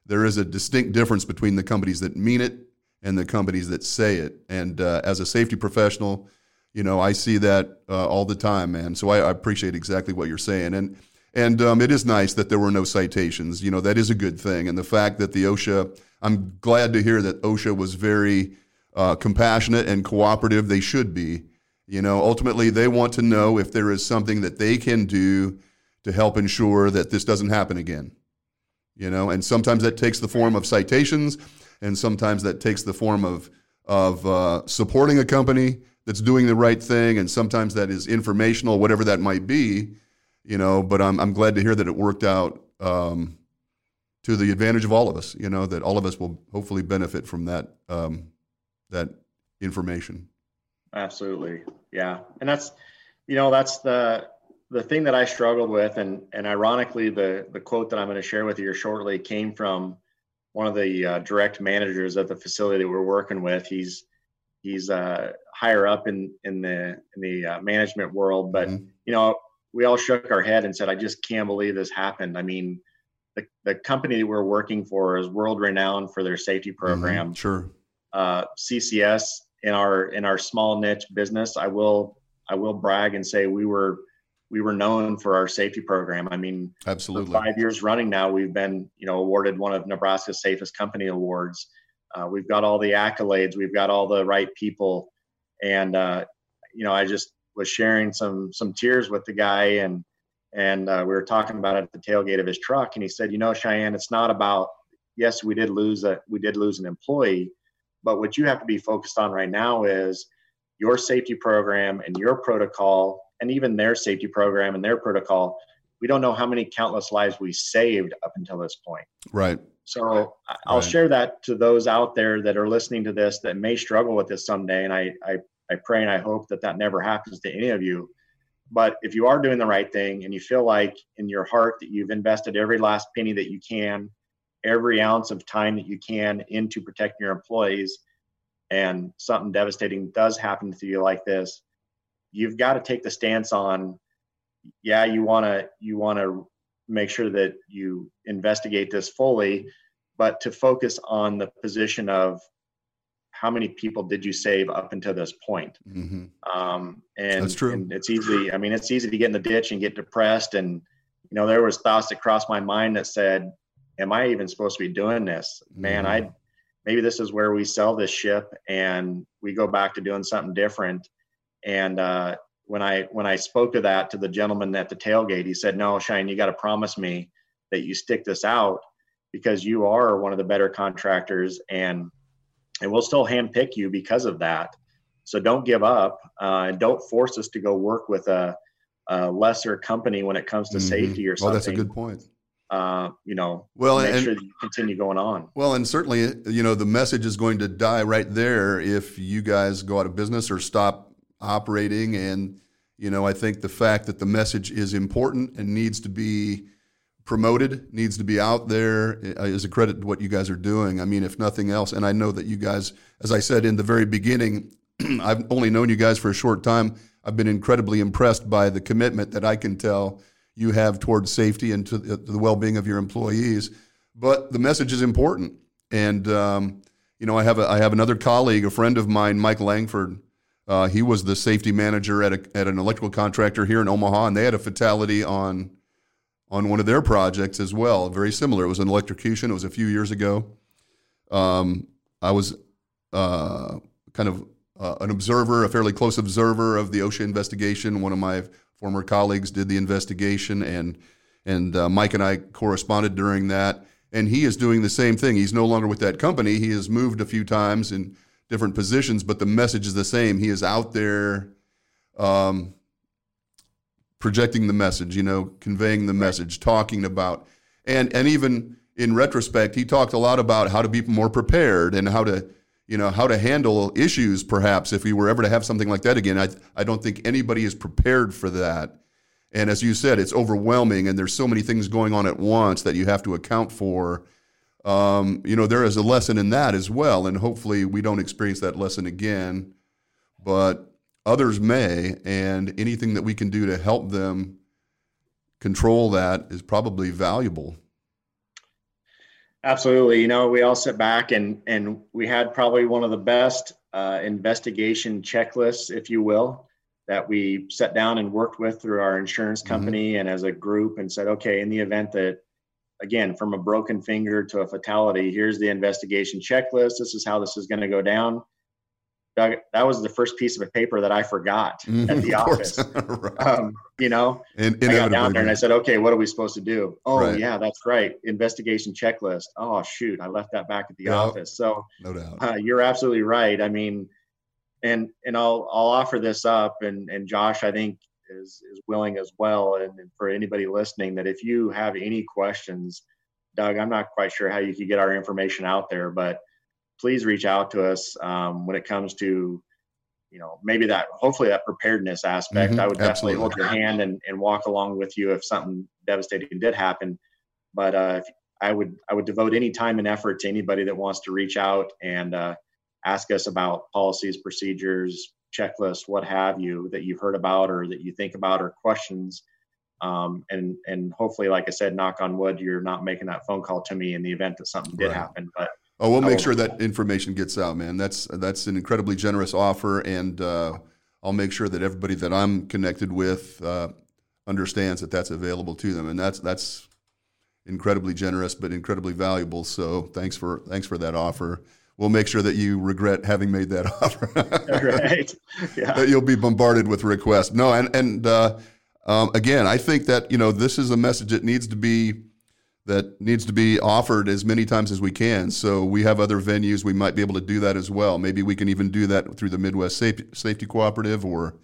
there is a distinct difference between the companies that mean it and the companies that say it. And uh, as a safety professional, you know, I see that uh, all the time, man. So I, I, appreciate exactly what you're saying. And and um, it is nice that there were no citations. You know, that is a good thing. And the fact that the OSHA, I'm glad to hear that OSHA was very uh, compassionate and cooperative. They should be. You know, ultimately, they want to know if there is something that they can do to help ensure that this doesn't happen again. You know, and sometimes that takes the form of citations and sometimes that takes the form of of uh, supporting a company that's doing the right thing, and sometimes that is informational, whatever that might be. You know, but I'm I'm glad to hear that it worked out um, to the advantage of all of us. You know, that all of us will hopefully benefit from that um, that information. Absolutely, yeah, and that's you know that's the the thing that I struggled with, and and ironically, the the quote that I'm going to share with you shortly came from one of the uh, direct managers of the facility that we're working with. He's he's uh, higher up in in the in the uh, management world, but mm-hmm. you know we all shook our head and said, "I just can't believe this happened." I mean, the the company that we're working for is world renowned for their safety mm-hmm. program. Mm-hmm. Sure. Uh, CCS in our in our small niche business, I will I will brag and say we were we were known for our safety program. I mean, absolutely. five years running now, we've been, you know, awarded one of Nebraska's safest company awards. Uh, we've got all the accolades. We've got all the right people, and uh, you know, I just was sharing some some tears with the guy, and and uh, we were talking about it at the tailgate of his truck, and he said, you know, Cheyenne, it's not about. Yes, we did lose a we did lose an employee, but what you have to be focused on right now is your safety program and your protocol and even their safety program and their protocol, we don't know how many countless lives we saved up until this point. Right. So I'll right. share that to those out there that are listening to this that may struggle with this someday. And I, I, I pray and I hope that that never happens to any of you. But if you are doing the right thing and you feel like in your heart that you've invested every last penny that you can, every ounce of time that you can into protecting your employees, and something devastating does happen to you like this, you've got to take the stance on, yeah, you want to you want to make sure that you investigate this fully, but to focus on the position of how many people did you save up until this point? Mm-hmm. Um, and, That's true. and it's easy. I mean, it's easy to get in the ditch and get depressed. And, you know, there was thoughts that crossed my mind that said, am I even supposed to be doing this? Man, mm-hmm. I, maybe this is where we sell this ship and we go back to doing something different. And, uh, when I, when I spoke to that to the gentleman at the tailgate, he said, no, Shine, you got to promise me that you stick this out because you are one of the better contractors and and we'll still handpick you because of that. So don't give up uh, and don't force us to go work with a, a lesser company when it comes to mm-hmm. safety or something. Well, that's a good point. Uh, you know, well, make and, sure that you continue going on. Well, and certainly, you know, the message is going to die right there if you guys go out of business or stop operating. And, you know, I think the fact that the message is important and needs to be promoted, needs to be out there uh, a credit to what you guys are doing. I mean, if nothing else, and I know that you guys, as I said in the very beginning, [clears throat] I've only known you guys for a short time. I've been incredibly impressed by the commitment that I can tell you have towards safety and to the, to the well-being of your employees. But the message is important, and um, you know, I have a, I have another colleague, a friend of mine, Mike Langford. Uh, he was the safety manager at a, at an electrical contractor here in Omaha, and they had a fatality on on one of their projects as well, very similar. It was an electrocution. It was a few years ago. Um, I was uh, kind of uh, an observer, a fairly close observer of the OSHA investigation. One of my former colleagues did the investigation, and and uh, Mike and I corresponded during that. And he is doing the same thing. He's no longer with that company. He has moved a few times in different positions, but the message is the same. He is out there. Um, projecting the message, you know, conveying the message, talking about, and and even in retrospect, he talked a lot about how to be more prepared and how to, you know, how to handle issues. Perhaps if we were ever to have something like that again, I I don't think anybody is prepared for that. And as you said, it's overwhelming, and there's so many things going on at once that you have to account for. Um, you know, there is a lesson in that as well, and hopefully we don't experience that lesson again. But others may, and anything that we can do to help them control that is probably valuable. Absolutely. You know, we all sit back and and we had probably one of the best uh, investigation checklists, if you will, that we sat down and worked with through our insurance mm-hmm. company mm-hmm. and as a group, and said, okay, in the event that again from a broken finger to a fatality, here's the investigation checklist. This is how this is going to go down. Doug, that was the first piece of a paper that I forgot at the office. [laughs] right. um, you know, and, I got down there and I said, okay, what are we supposed to do? Oh, right. yeah, that's right. Investigation checklist. Oh, shoot, I left that back at the office. So, no doubt. Uh, you're absolutely right. I mean, and and I'll I'll offer this up, and and Josh, I think is is willing as well. And, and for anybody listening, that if you have any questions, Doug, I'm not quite sure how you could get our information out there, but please reach out to us um, when it comes to you know maybe that hopefully that preparedness aspect. Mm-hmm, i would definitely hold your hand and, and walk along with you if something devastating did happen. But uh, i would i would devote any time and effort to anybody that wants to reach out and uh, ask us about policies procedures checklists what have you that you've heard about or that you think about or questions. Um, and and hopefully like i said knock on wood you're not making that phone call to me in the event that something did right. happen. But Oh, we'll make sure that information gets out, man. That's that's an incredibly generous offer, and uh, I'll make sure that everybody that I'm connected with uh, understands that that's available to them, and that's that's incredibly generous, but incredibly valuable. So thanks for thanks for that offer. We'll make sure that you regret having made that [laughs] offer. right. Yeah. That you'll be bombarded with requests. No, and and uh, um, again, I think that you know this is a message that needs to be that needs to be offered as many times as we can. So we have other venues we might be able to do that as well. Maybe we can even do that through the Midwest Safety, Safety Cooperative or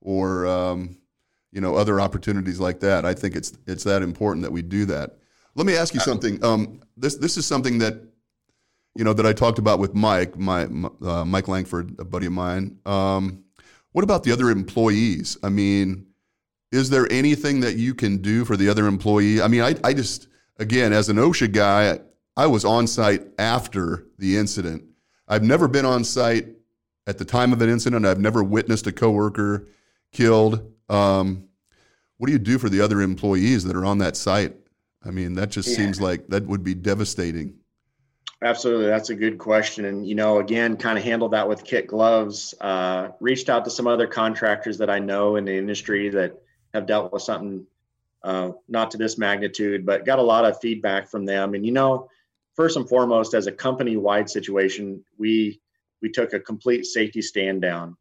or um, you know other opportunities like that. I think it's it's that important that we do that. Let me ask you something. Um, this this is something that you know that I talked about with Mike, my uh, Mike Langford, a buddy of mine. Um, what about the other employees? I mean, is there anything that you can do for the other employee? I mean, I I just again, as an OSHA guy, I was on site after the incident. I've never been on site at the time of an incident. I've never witnessed a coworker killed. Um, what do you do for the other employees that are on that site? I mean, that just yeah. seems like that would be devastating. Absolutely, that's a good question. And you know, again, kind of handled that with kit gloves. Uh, reached out to some other contractors that I know in the industry that have dealt with something uh, not to this magnitude, but got a lot of feedback from them. And you know, first and foremost, as a company-wide situation, we we took a complete safety stand down.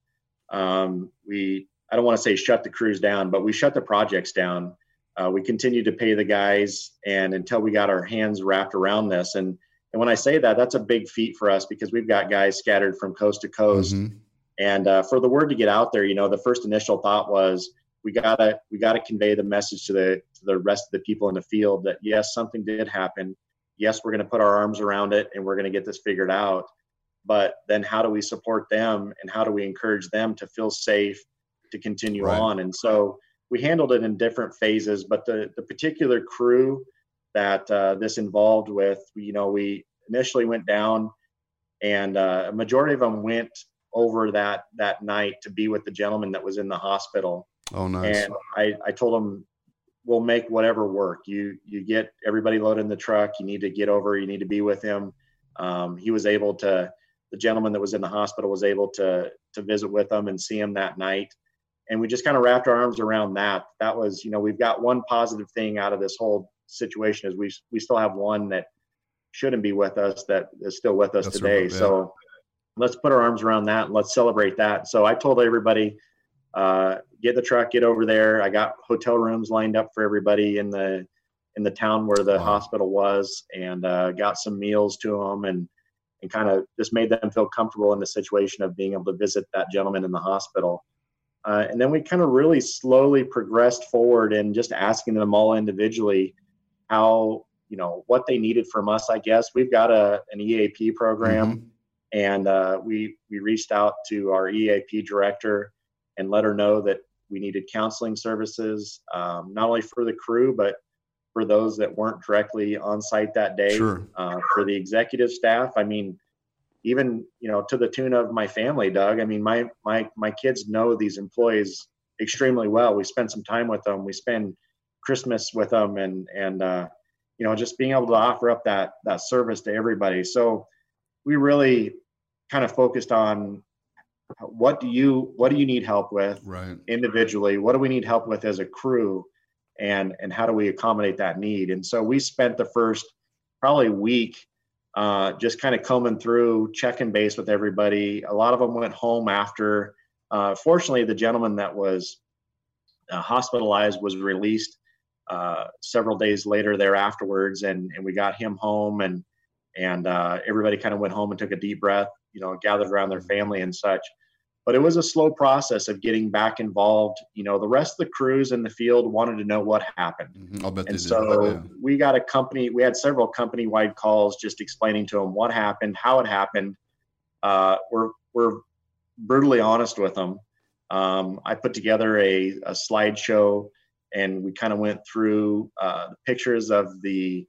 Um, we I don't want to say shut the crews down, but we shut the projects down. Uh, we continued to pay the guys, and until we got our hands wrapped around this, and and when I say that, that's a big feat for us because we've got guys scattered from coast to coast. Mm-hmm. And uh, for the word to get out there, you know, the first initial thought was we gotta we gotta convey the message to the to the rest of the people in the field that yes, something did happen. Yes, we're going to put our arms around it and we're going to get this figured out. But then, how do we support them and how do we encourage them to feel safe to continue right. on? And so we handled it in different phases. But the the particular crew that uh, this involved with. You know, we initially went down, and uh, a majority of them went over that that night to be with the gentleman that was in the hospital. Oh, nice. And I, I told him, we'll make whatever work. You you get everybody loaded in the truck. You need to get over. You need to be with him. Um, he was able to. The gentleman that was in the hospital was able to to visit with them and see him that night and we just kind of wrapped our arms around that. That was, you know, we've got one positive thing out of this whole situation is we we still have one that shouldn't be with us that is still with us That's today. Right. So let's put our arms around that and let's celebrate that. So I told everybody, uh, get the truck, get over there. I got hotel rooms lined up for everybody in the in the town where the wow. hospital was, and uh, got some meals to them and and kind of just made them feel comfortable in the situation of being able to visit that gentleman in the hospital. Uh, and then we kind of really slowly progressed forward and just asking them all individually how you know what they needed from us. I guess we've got a an EAP program, mm-hmm. and uh, we we reached out to our EAP director and let her know that we needed counseling services, um, not only for the crew but for those that weren't directly on site that day. Sure. Uh, for the executive staff, I mean, even you know to the tune of my family, Doug. I mean, my my my kids know these employees extremely well. We spend some time with them. We spend Christmas with them and and uh, you know just being able to offer up that that service to everybody. So we really kind of focused on what do you what do you need help with right. individually? What do we need help with as a crew? And and how do we accommodate that need? And so we spent the first probably week uh, just kind of combing through checking base with everybody. A lot of them went home after uh, fortunately the gentleman that was uh, hospitalized was released uh, several days later there afterwards, and and we got him home, and and uh, everybody kind of went home and took a deep breath, you know, gathered around their family and such. But it was a slow process of getting back involved. You know, the rest of the crews in the field wanted to know what happened. Mm-hmm. I'll bet and so yeah. we got a company. We had several company-wide calls just explaining to them what happened, how it happened. Uh, we're we're brutally honest with them. Um, I put together a, a slideshow and we kind of went through uh, pictures of the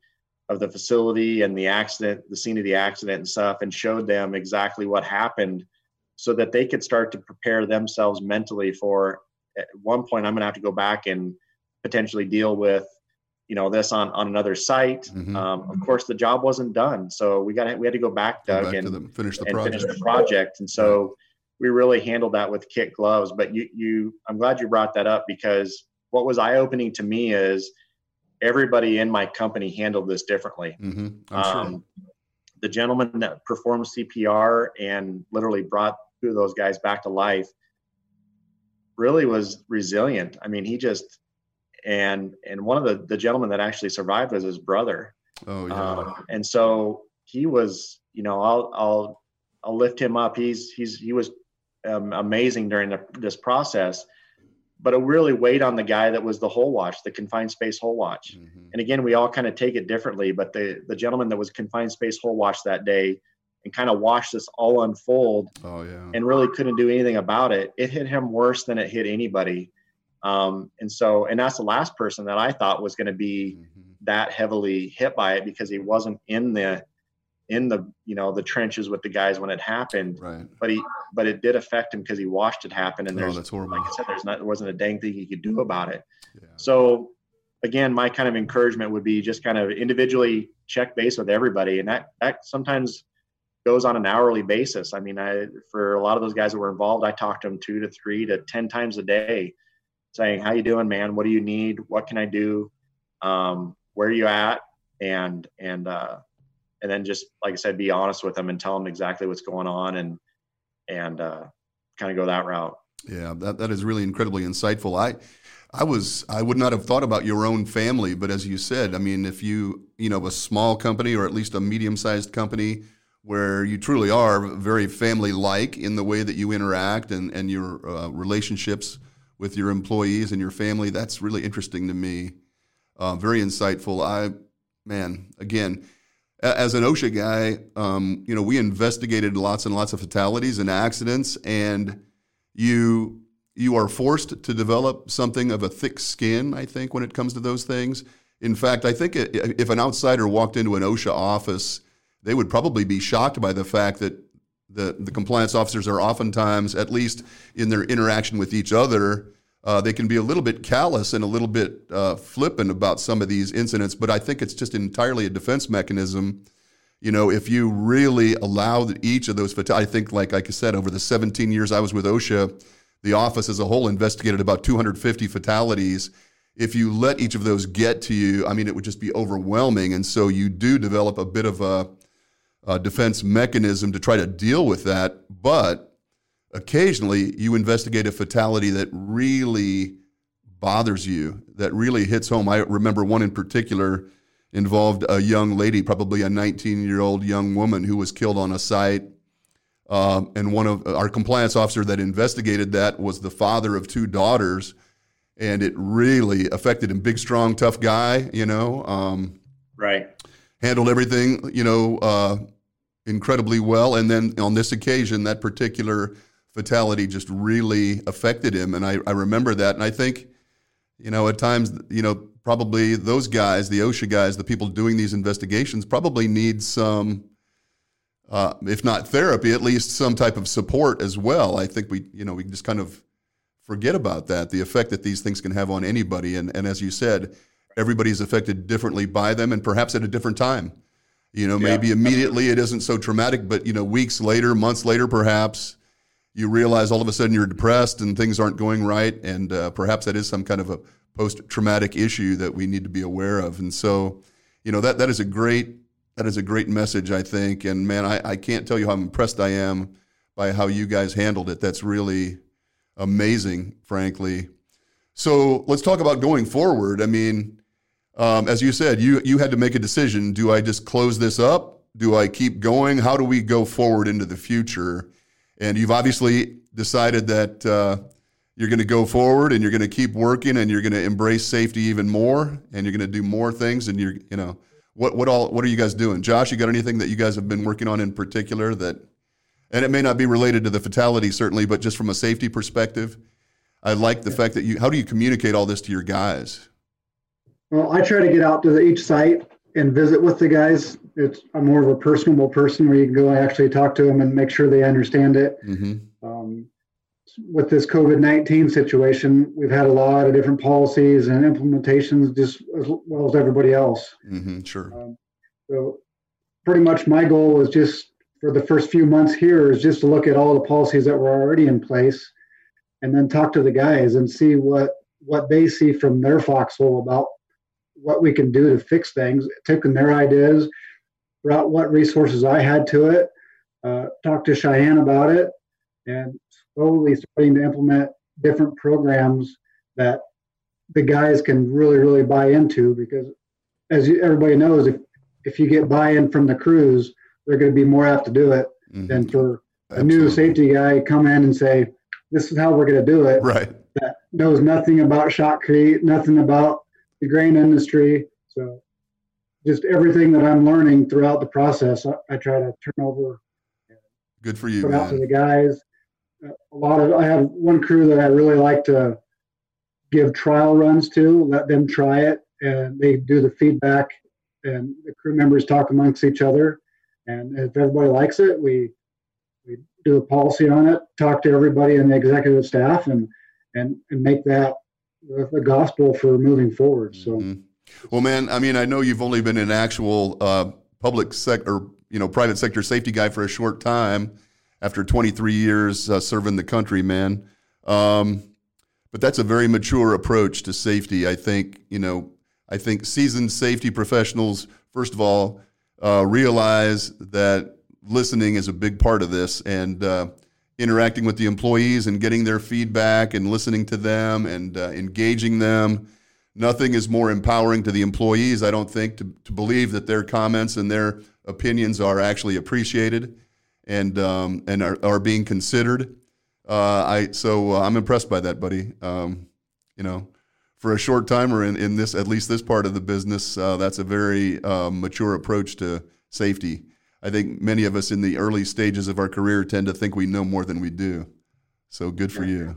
of the facility and the accident, the scene of the accident and stuff, and showed them exactly what happened, so that they could start to prepare themselves mentally for. At one point, I'm going to have to go back and potentially deal with, you know, this on on another site. Mm-hmm. Um, of course, the job wasn't done, so we got we had to go back, Doug, go back and finish the and project. Finish the project, and so. We really handled that with kit gloves, but you, you, I'm glad you brought that up because what was eye opening to me is everybody in my company handled this differently. Mm-hmm. Um, sure. The gentleman that performed CPR and literally brought two of those guys back to life really was resilient. I mean, he just and and one of the the gentlemen that actually survived was his brother. Oh yeah. Um, and so he was, you know, I'll I'll I'll lift him up. He's he's he was um, amazing during the, this process but it really weighed on the guy that was the hole watch, the confined space hole watch. Mm-hmm. And again, we all kind of take it differently, but the the gentleman that was confined space hole watch that day and kind of watched this all unfold oh, yeah. and really couldn't do anything about it. It hit him worse than it hit anybody. Um, and so, and that's the last person that I thought was going to be mm-hmm. that heavily hit by it because he wasn't in the in the you know the trenches with the guys when it happened. Right. But he but it did affect him because he watched it happen, and Oh, there's that's horrible. like I said, there's not there wasn't a dang thing he could do about it. Yeah. So again, my kind of encouragement would be just kind of individually check base with everybody, and that that sometimes goes on an hourly basis. I mean, I for a lot of those guys that were involved, I talked to them two to three to ten times a day, saying, "How you doing, man? What do you need? What can I do? Um, where are you at?" And and uh, and then just like I said, be honest with them and tell them exactly what's going on, and and uh, kind of go that route. Yeah, that, that is really incredibly insightful. I I was I would not have thought about your own family, but as you said, I mean, if you you know a small company or at least a medium sized company where you truly are very family like in the way that you interact and and your uh, relationships with your employees and your family, that's really interesting to me. Uh, very insightful. I man, again. As an OSHA guy, um, you know, we investigated lots and lots of fatalities and accidents, and you you are forced to develop something of a thick skin i think when it comes to those things in fact i think if an outsider walked into an osha office they would probably be shocked by the fact that the, the compliance officers are oftentimes at least in their interaction with each other uh, they can be a little bit callous and a little bit uh, flippant about some of these incidents but i think it's just entirely a defense mechanism you know, if you really allow each of those, I think, like, like I said, over the 17 years I was with OSHA, the office as a whole investigated about 250 fatalities. If you let each of those get to you, I mean, it would just be overwhelming. And so you do develop a bit of a, a defense mechanism to try to deal with that. But occasionally you investigate a fatality that really bothers you, that really hits home. I remember one in particular involved a young lady, probably a 19 year old young woman who was killed on a site. Um, and one of our compliance officer that investigated that was the father of two daughters. And it really affected him. Big, strong, tough guy, you know, um, Right. Handled everything, you know, uh, incredibly well. And then on this occasion, that particular fatality just really affected him. And I, I remember that. And I think, you know, at times, you know, probably those guys, the OSHA guys, the people doing these investigations, probably need some, uh, if not therapy, at least some type of support as well. I think we, you know, we just kind of forget about that, the effect that these things can have on anybody. And, and as you said, everybody's affected differently by them and perhaps at a different time. You know, Yeah. maybe immediately it isn't so traumatic, but, you know, weeks later, months later, perhaps you realize all of a sudden you're depressed and things aren't going right. And uh, perhaps that is some kind of a post traumatic issue that we need to be aware of. And so, you know, that, that is a great, that is a great message, I think. And man, I, I can't tell you how impressed I am by how you guys handled it. That's really amazing, frankly. So let's talk about going forward. I mean, um, as you said, you you had to make a decision. Do I just close this up? Do I keep going? How do we go forward into the future? And you've obviously decided that uh, you're going to go forward and you're going to keep working and you're going to embrace safety even more and you're going to do more things. And you're you know what what all what are you guys doing? Josh, you got anything that you guys have been working on in particular that? And it may not be related to the fatality certainly, but just from a safety perspective, I like the fact that you. How do you communicate all this to your guys? Well, I try to get out to the, each site and visit with the guys. It's I'm more of a personable person where you can go and actually talk to them and make sure they understand it. Mm-hmm. Um, with this COVID 19 situation, we've had a lot of different policies and implementations, just as well as everybody else. Mm-hmm. Sure. Um, so, pretty much my goal was just for the first few months here is just to look at all the policies that were already in place and then talk to the guys and see what what they see from their foxhole about what we can do to fix things taking their ideas brought what resources i had to it uh, talked to cheyenne about it and slowly starting to implement different programs that the guys can really really buy into because as you, everybody knows if if you get buy-in from the crews they're going to be more apt to do it Mhm. than for a new safety guy come in and say this is how we're going to do it Right. that knows nothing about shotcrete nothing about the grain industry so just everything that i'm learning throughout the process i, I try to turn over Good for you, put out to the guys. A lot of I have one crew that I really like to give trial runs to, let them try it, and they do the feedback, and the crew members talk amongst each other. And if everybody likes it, we we do a policy on it, talk to everybody in the executive staff, and and and make that the gospel for moving forward. So, mm-hmm. well, man, I mean, I know you've only been an actual uh, public sector, you know, private sector safety guy for a short time after 23 years uh, serving the country, man. Um, but that's a very mature approach to safety. I think, you know, I think seasoned safety professionals, first of all, uh, realize that listening is a big part of this and uh, interacting with the employees and getting their feedback and listening to them and uh, engaging them. Nothing is more empowering to the employees, I don't think, to, to believe that their comments and their opinions are actually appreciated and um, and are, are being considered. Uh, I so uh, I'm impressed by that, buddy. Um, you know, for a short timer in, in this at least this part of the business, uh, that's a very um, mature approach to safety. I think many of us in the early stages of our career tend to think we know more than we do. So good for you.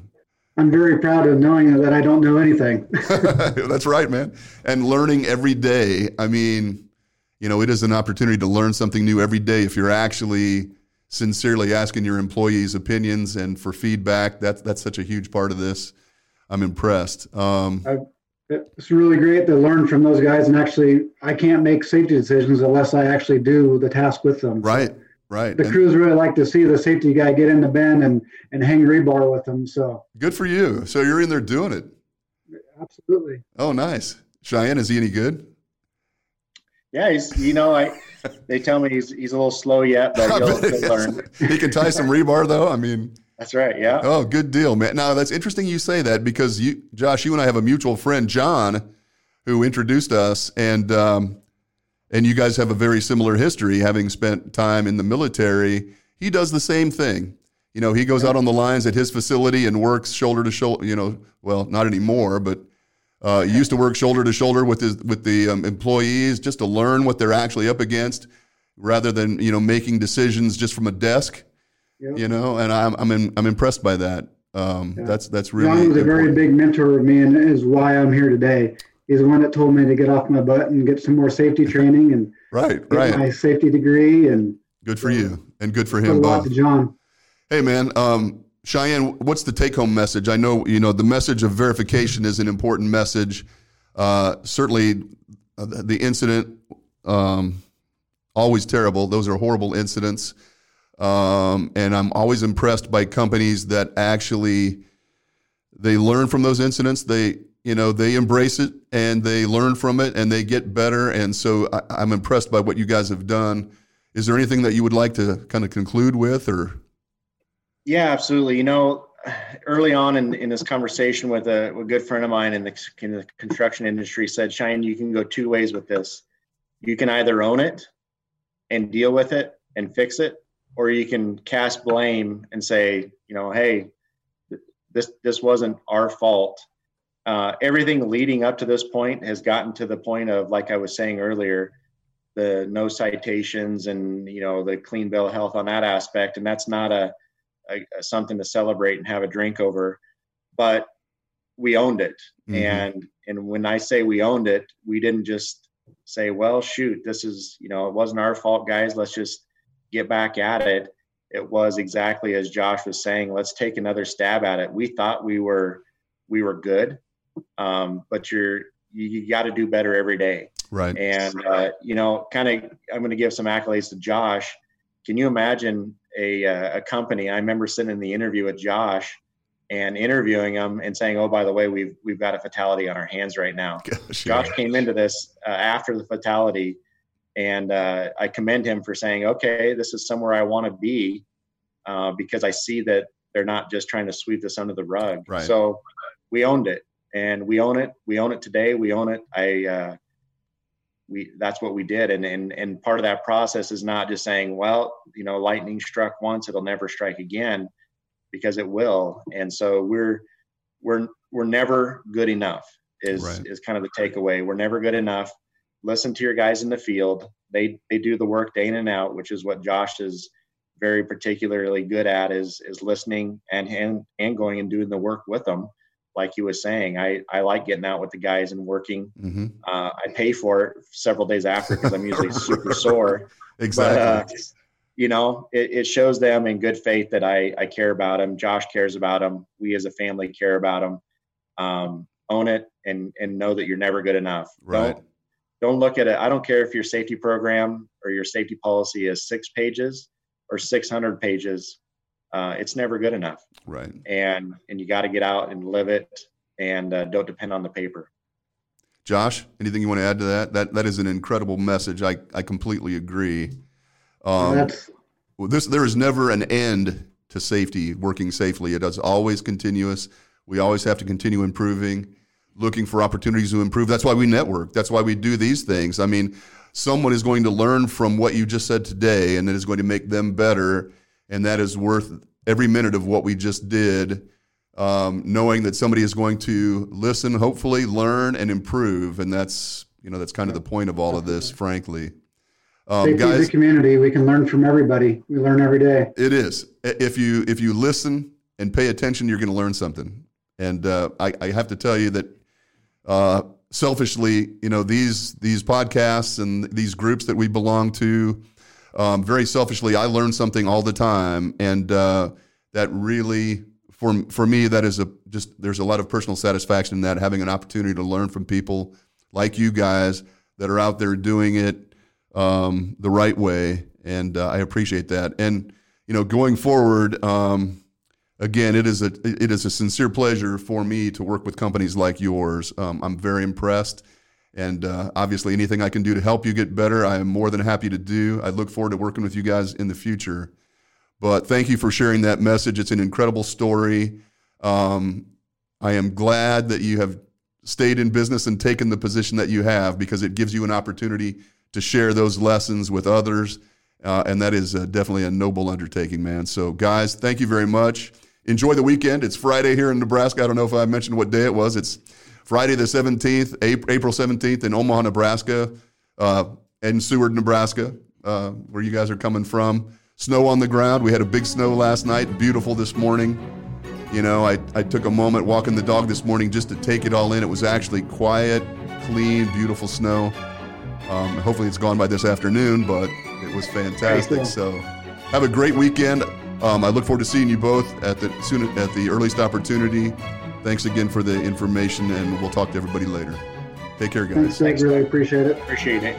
I'm very proud of knowing that I don't know anything. [laughs] [laughs] That's right, man. And learning every day. I mean, you know, it is an opportunity to learn something new every day if you're actually sincerely asking your employees' opinions and for feedback. That's that's such a huge part of this. I'm impressed. Um, it's really great to learn from those guys, and actually, I can't make safety decisions unless I actually do the task with them. Right, so right. The and crews really like to see the safety guy get in the bin and and hang rebar with them. So good for you. So you're in there doing it. Absolutely. Oh, nice. Cheyenne, is he any good? Yeah, he's. You know, I. They tell me he's he's a little slow yet, but [laughs] he'll, he'll learn. he can tie some rebar, though. I mean. That's right. Yeah. Oh, good deal, man. Now that's interesting you say that because you, Josh, you and I have a mutual friend, John, who introduced us, and um, and you guys have a very similar history, having spent time in the military. He does the same thing. You know, he goes out on the lines at his facility and works shoulder to shoulder. You know, well, not anymore, but uh, he used to work shoulder to shoulder with his with the um, employees just to learn what they're actually up against, rather than you know making decisions just from a desk. Yep. You know, and I'm I'm in, I'm impressed by that. Um, yeah. That's that's really. John was important. a very big mentor of me, and is why I'm here today. He's the one that told me to get off my butt and get some more safety [laughs] training and right, right, my safety degree and. Good for you, and good for him, both. John. Hey, man. Um, Cheyenne, what's the take-home message? I know you know the message of verification is an important message. Uh, certainly, uh, the incident um, always terrible. Those are horrible incidents. Um, and I'm always impressed by companies that actually they learn from those incidents. They you know they embrace it and they learn from it and they get better. And so I, I'm impressed by what you guys have done. Is there anything that you would like to kind of conclude with, or? Yeah, absolutely. You know, early on in, in this conversation with a, a good friend of mine in the, in the construction industry said, Shine, you can go two ways with this. You can either own it and deal with it and fix it, or you can cast blame and say, you know, hey, this this wasn't our fault. Uh, everything leading up to this point has gotten to the point of, like I was saying earlier, the no citations and you know the clean bill of health on that aspect, and that's not a, a, a something to celebrate and have a drink over, but we owned it, mm-hmm. and and when I say we owned it, we didn't just say, well, shoot, this is you know it wasn't our fault, guys. Let's just get back at it, it was exactly as Josh was saying. Let's take another stab at it. We thought we were we were good, um, but you're you, you got to do better every day. Right. And uh, you know, kind of, I'm going to give some accolades to Josh. Can you imagine a uh, a company? I remember sitting in the interview with Josh and interviewing him and saying, "Oh, by the way, we've we've got a fatality on our hands right now." [laughs] Gosh, Josh yeah. came into this uh, after the fatality and uh, I commend him for saying, okay, this is somewhere I want to be uh, because I see that they're not just trying to sweep this under the rug. Right. So we owned it and we own it. We own it today. We own it. I, uh, we, that's what we did. And, and, and part of that process is not just saying, well, you know, lightning struck once, it'll never strike again because it will. And so we're, we're, we're never good enough is, right. is kind of the takeaway. We're never good enough listen to your guys in the field. They they do the work day in and out, which is what Josh is very particularly good at is is listening and and and going and doing the work with them. like he was saying, I, I like getting out with the guys and working. Mm-hmm. Uh, I pay for it several days after because I'm usually [laughs] super sore. Exactly. But, uh, you know, it, it, shows them in good faith that I, I care about them. Josh cares about them. We as a family care about them. Um, own it and and know that you're never good enough. Right. Don't, don't look at it. I don't care if your safety program or your safety policy is six pages or 600 pages. Uh, it's never good enough. Right. And and you got to get out and live it, and uh, don't depend on the paper. Josh, anything you want to add to that? That that is an incredible message. I I completely agree. Um, That's well, this there is never an end to safety, working safely. It is always continuous. We always have to continue improving, looking for opportunities to improve. That's why we network. That's why we do these things. I mean, someone is going to learn from what you just said today, and it is going to make them better, and that is worth every minute of what we just did. Um, knowing that somebody is going to listen, hopefully learn and improve, and that's you know that's kind of the point of all of this, frankly. Um, Safety guys, is a community. We can learn from everybody. We learn every day. It is. If you if you listen and pay attention, you're going to learn something. And uh, I, I, have to tell you that uh, selfishly, you know, these these podcasts and these groups that we belong to, um, very selfishly, I learn something all the time, and uh, that really, for for me, that is a just there's a lot of personal satisfaction in that having an opportunity to learn from people like you guys that are out there doing it um, the right way, and uh, I appreciate that. And you know, going forward, um, again, it is a it is a sincere pleasure for me to work with companies like yours. Um, I'm very impressed, and uh, obviously, anything I can do to help you get better, I am more than happy to do. I look forward to working with you guys in the future. But thank you for sharing that message. It's an incredible story. Um, I am glad that you have stayed in business and taken the position that you have because it gives you an opportunity to share those lessons with others. Uh, and that is uh, definitely a noble undertaking, man. So, guys, thank you very much. Enjoy the weekend. It's Friday here in Nebraska. I don't know if I mentioned what day it was. It's Friday the 17th, April 17th in Omaha, Nebraska, uh, and Seward, Nebraska, uh, where you guys are coming from. Snow on the ground. We had a big snow last night, beautiful this morning. You know, I, I took a moment walking the dog this morning just to take it all in. It was actually quiet, clean, beautiful snow. Um, hopefully, it's gone by this afternoon, but it was fantastic. So, have a great weekend. Um, I look forward to seeing you both at the soon at the earliest opportunity. Thanks again for the information, and we'll talk to everybody later. Take care, guys. Thanks, Really appreciate it. Appreciate it.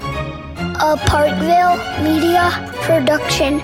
A Parkville Media Production.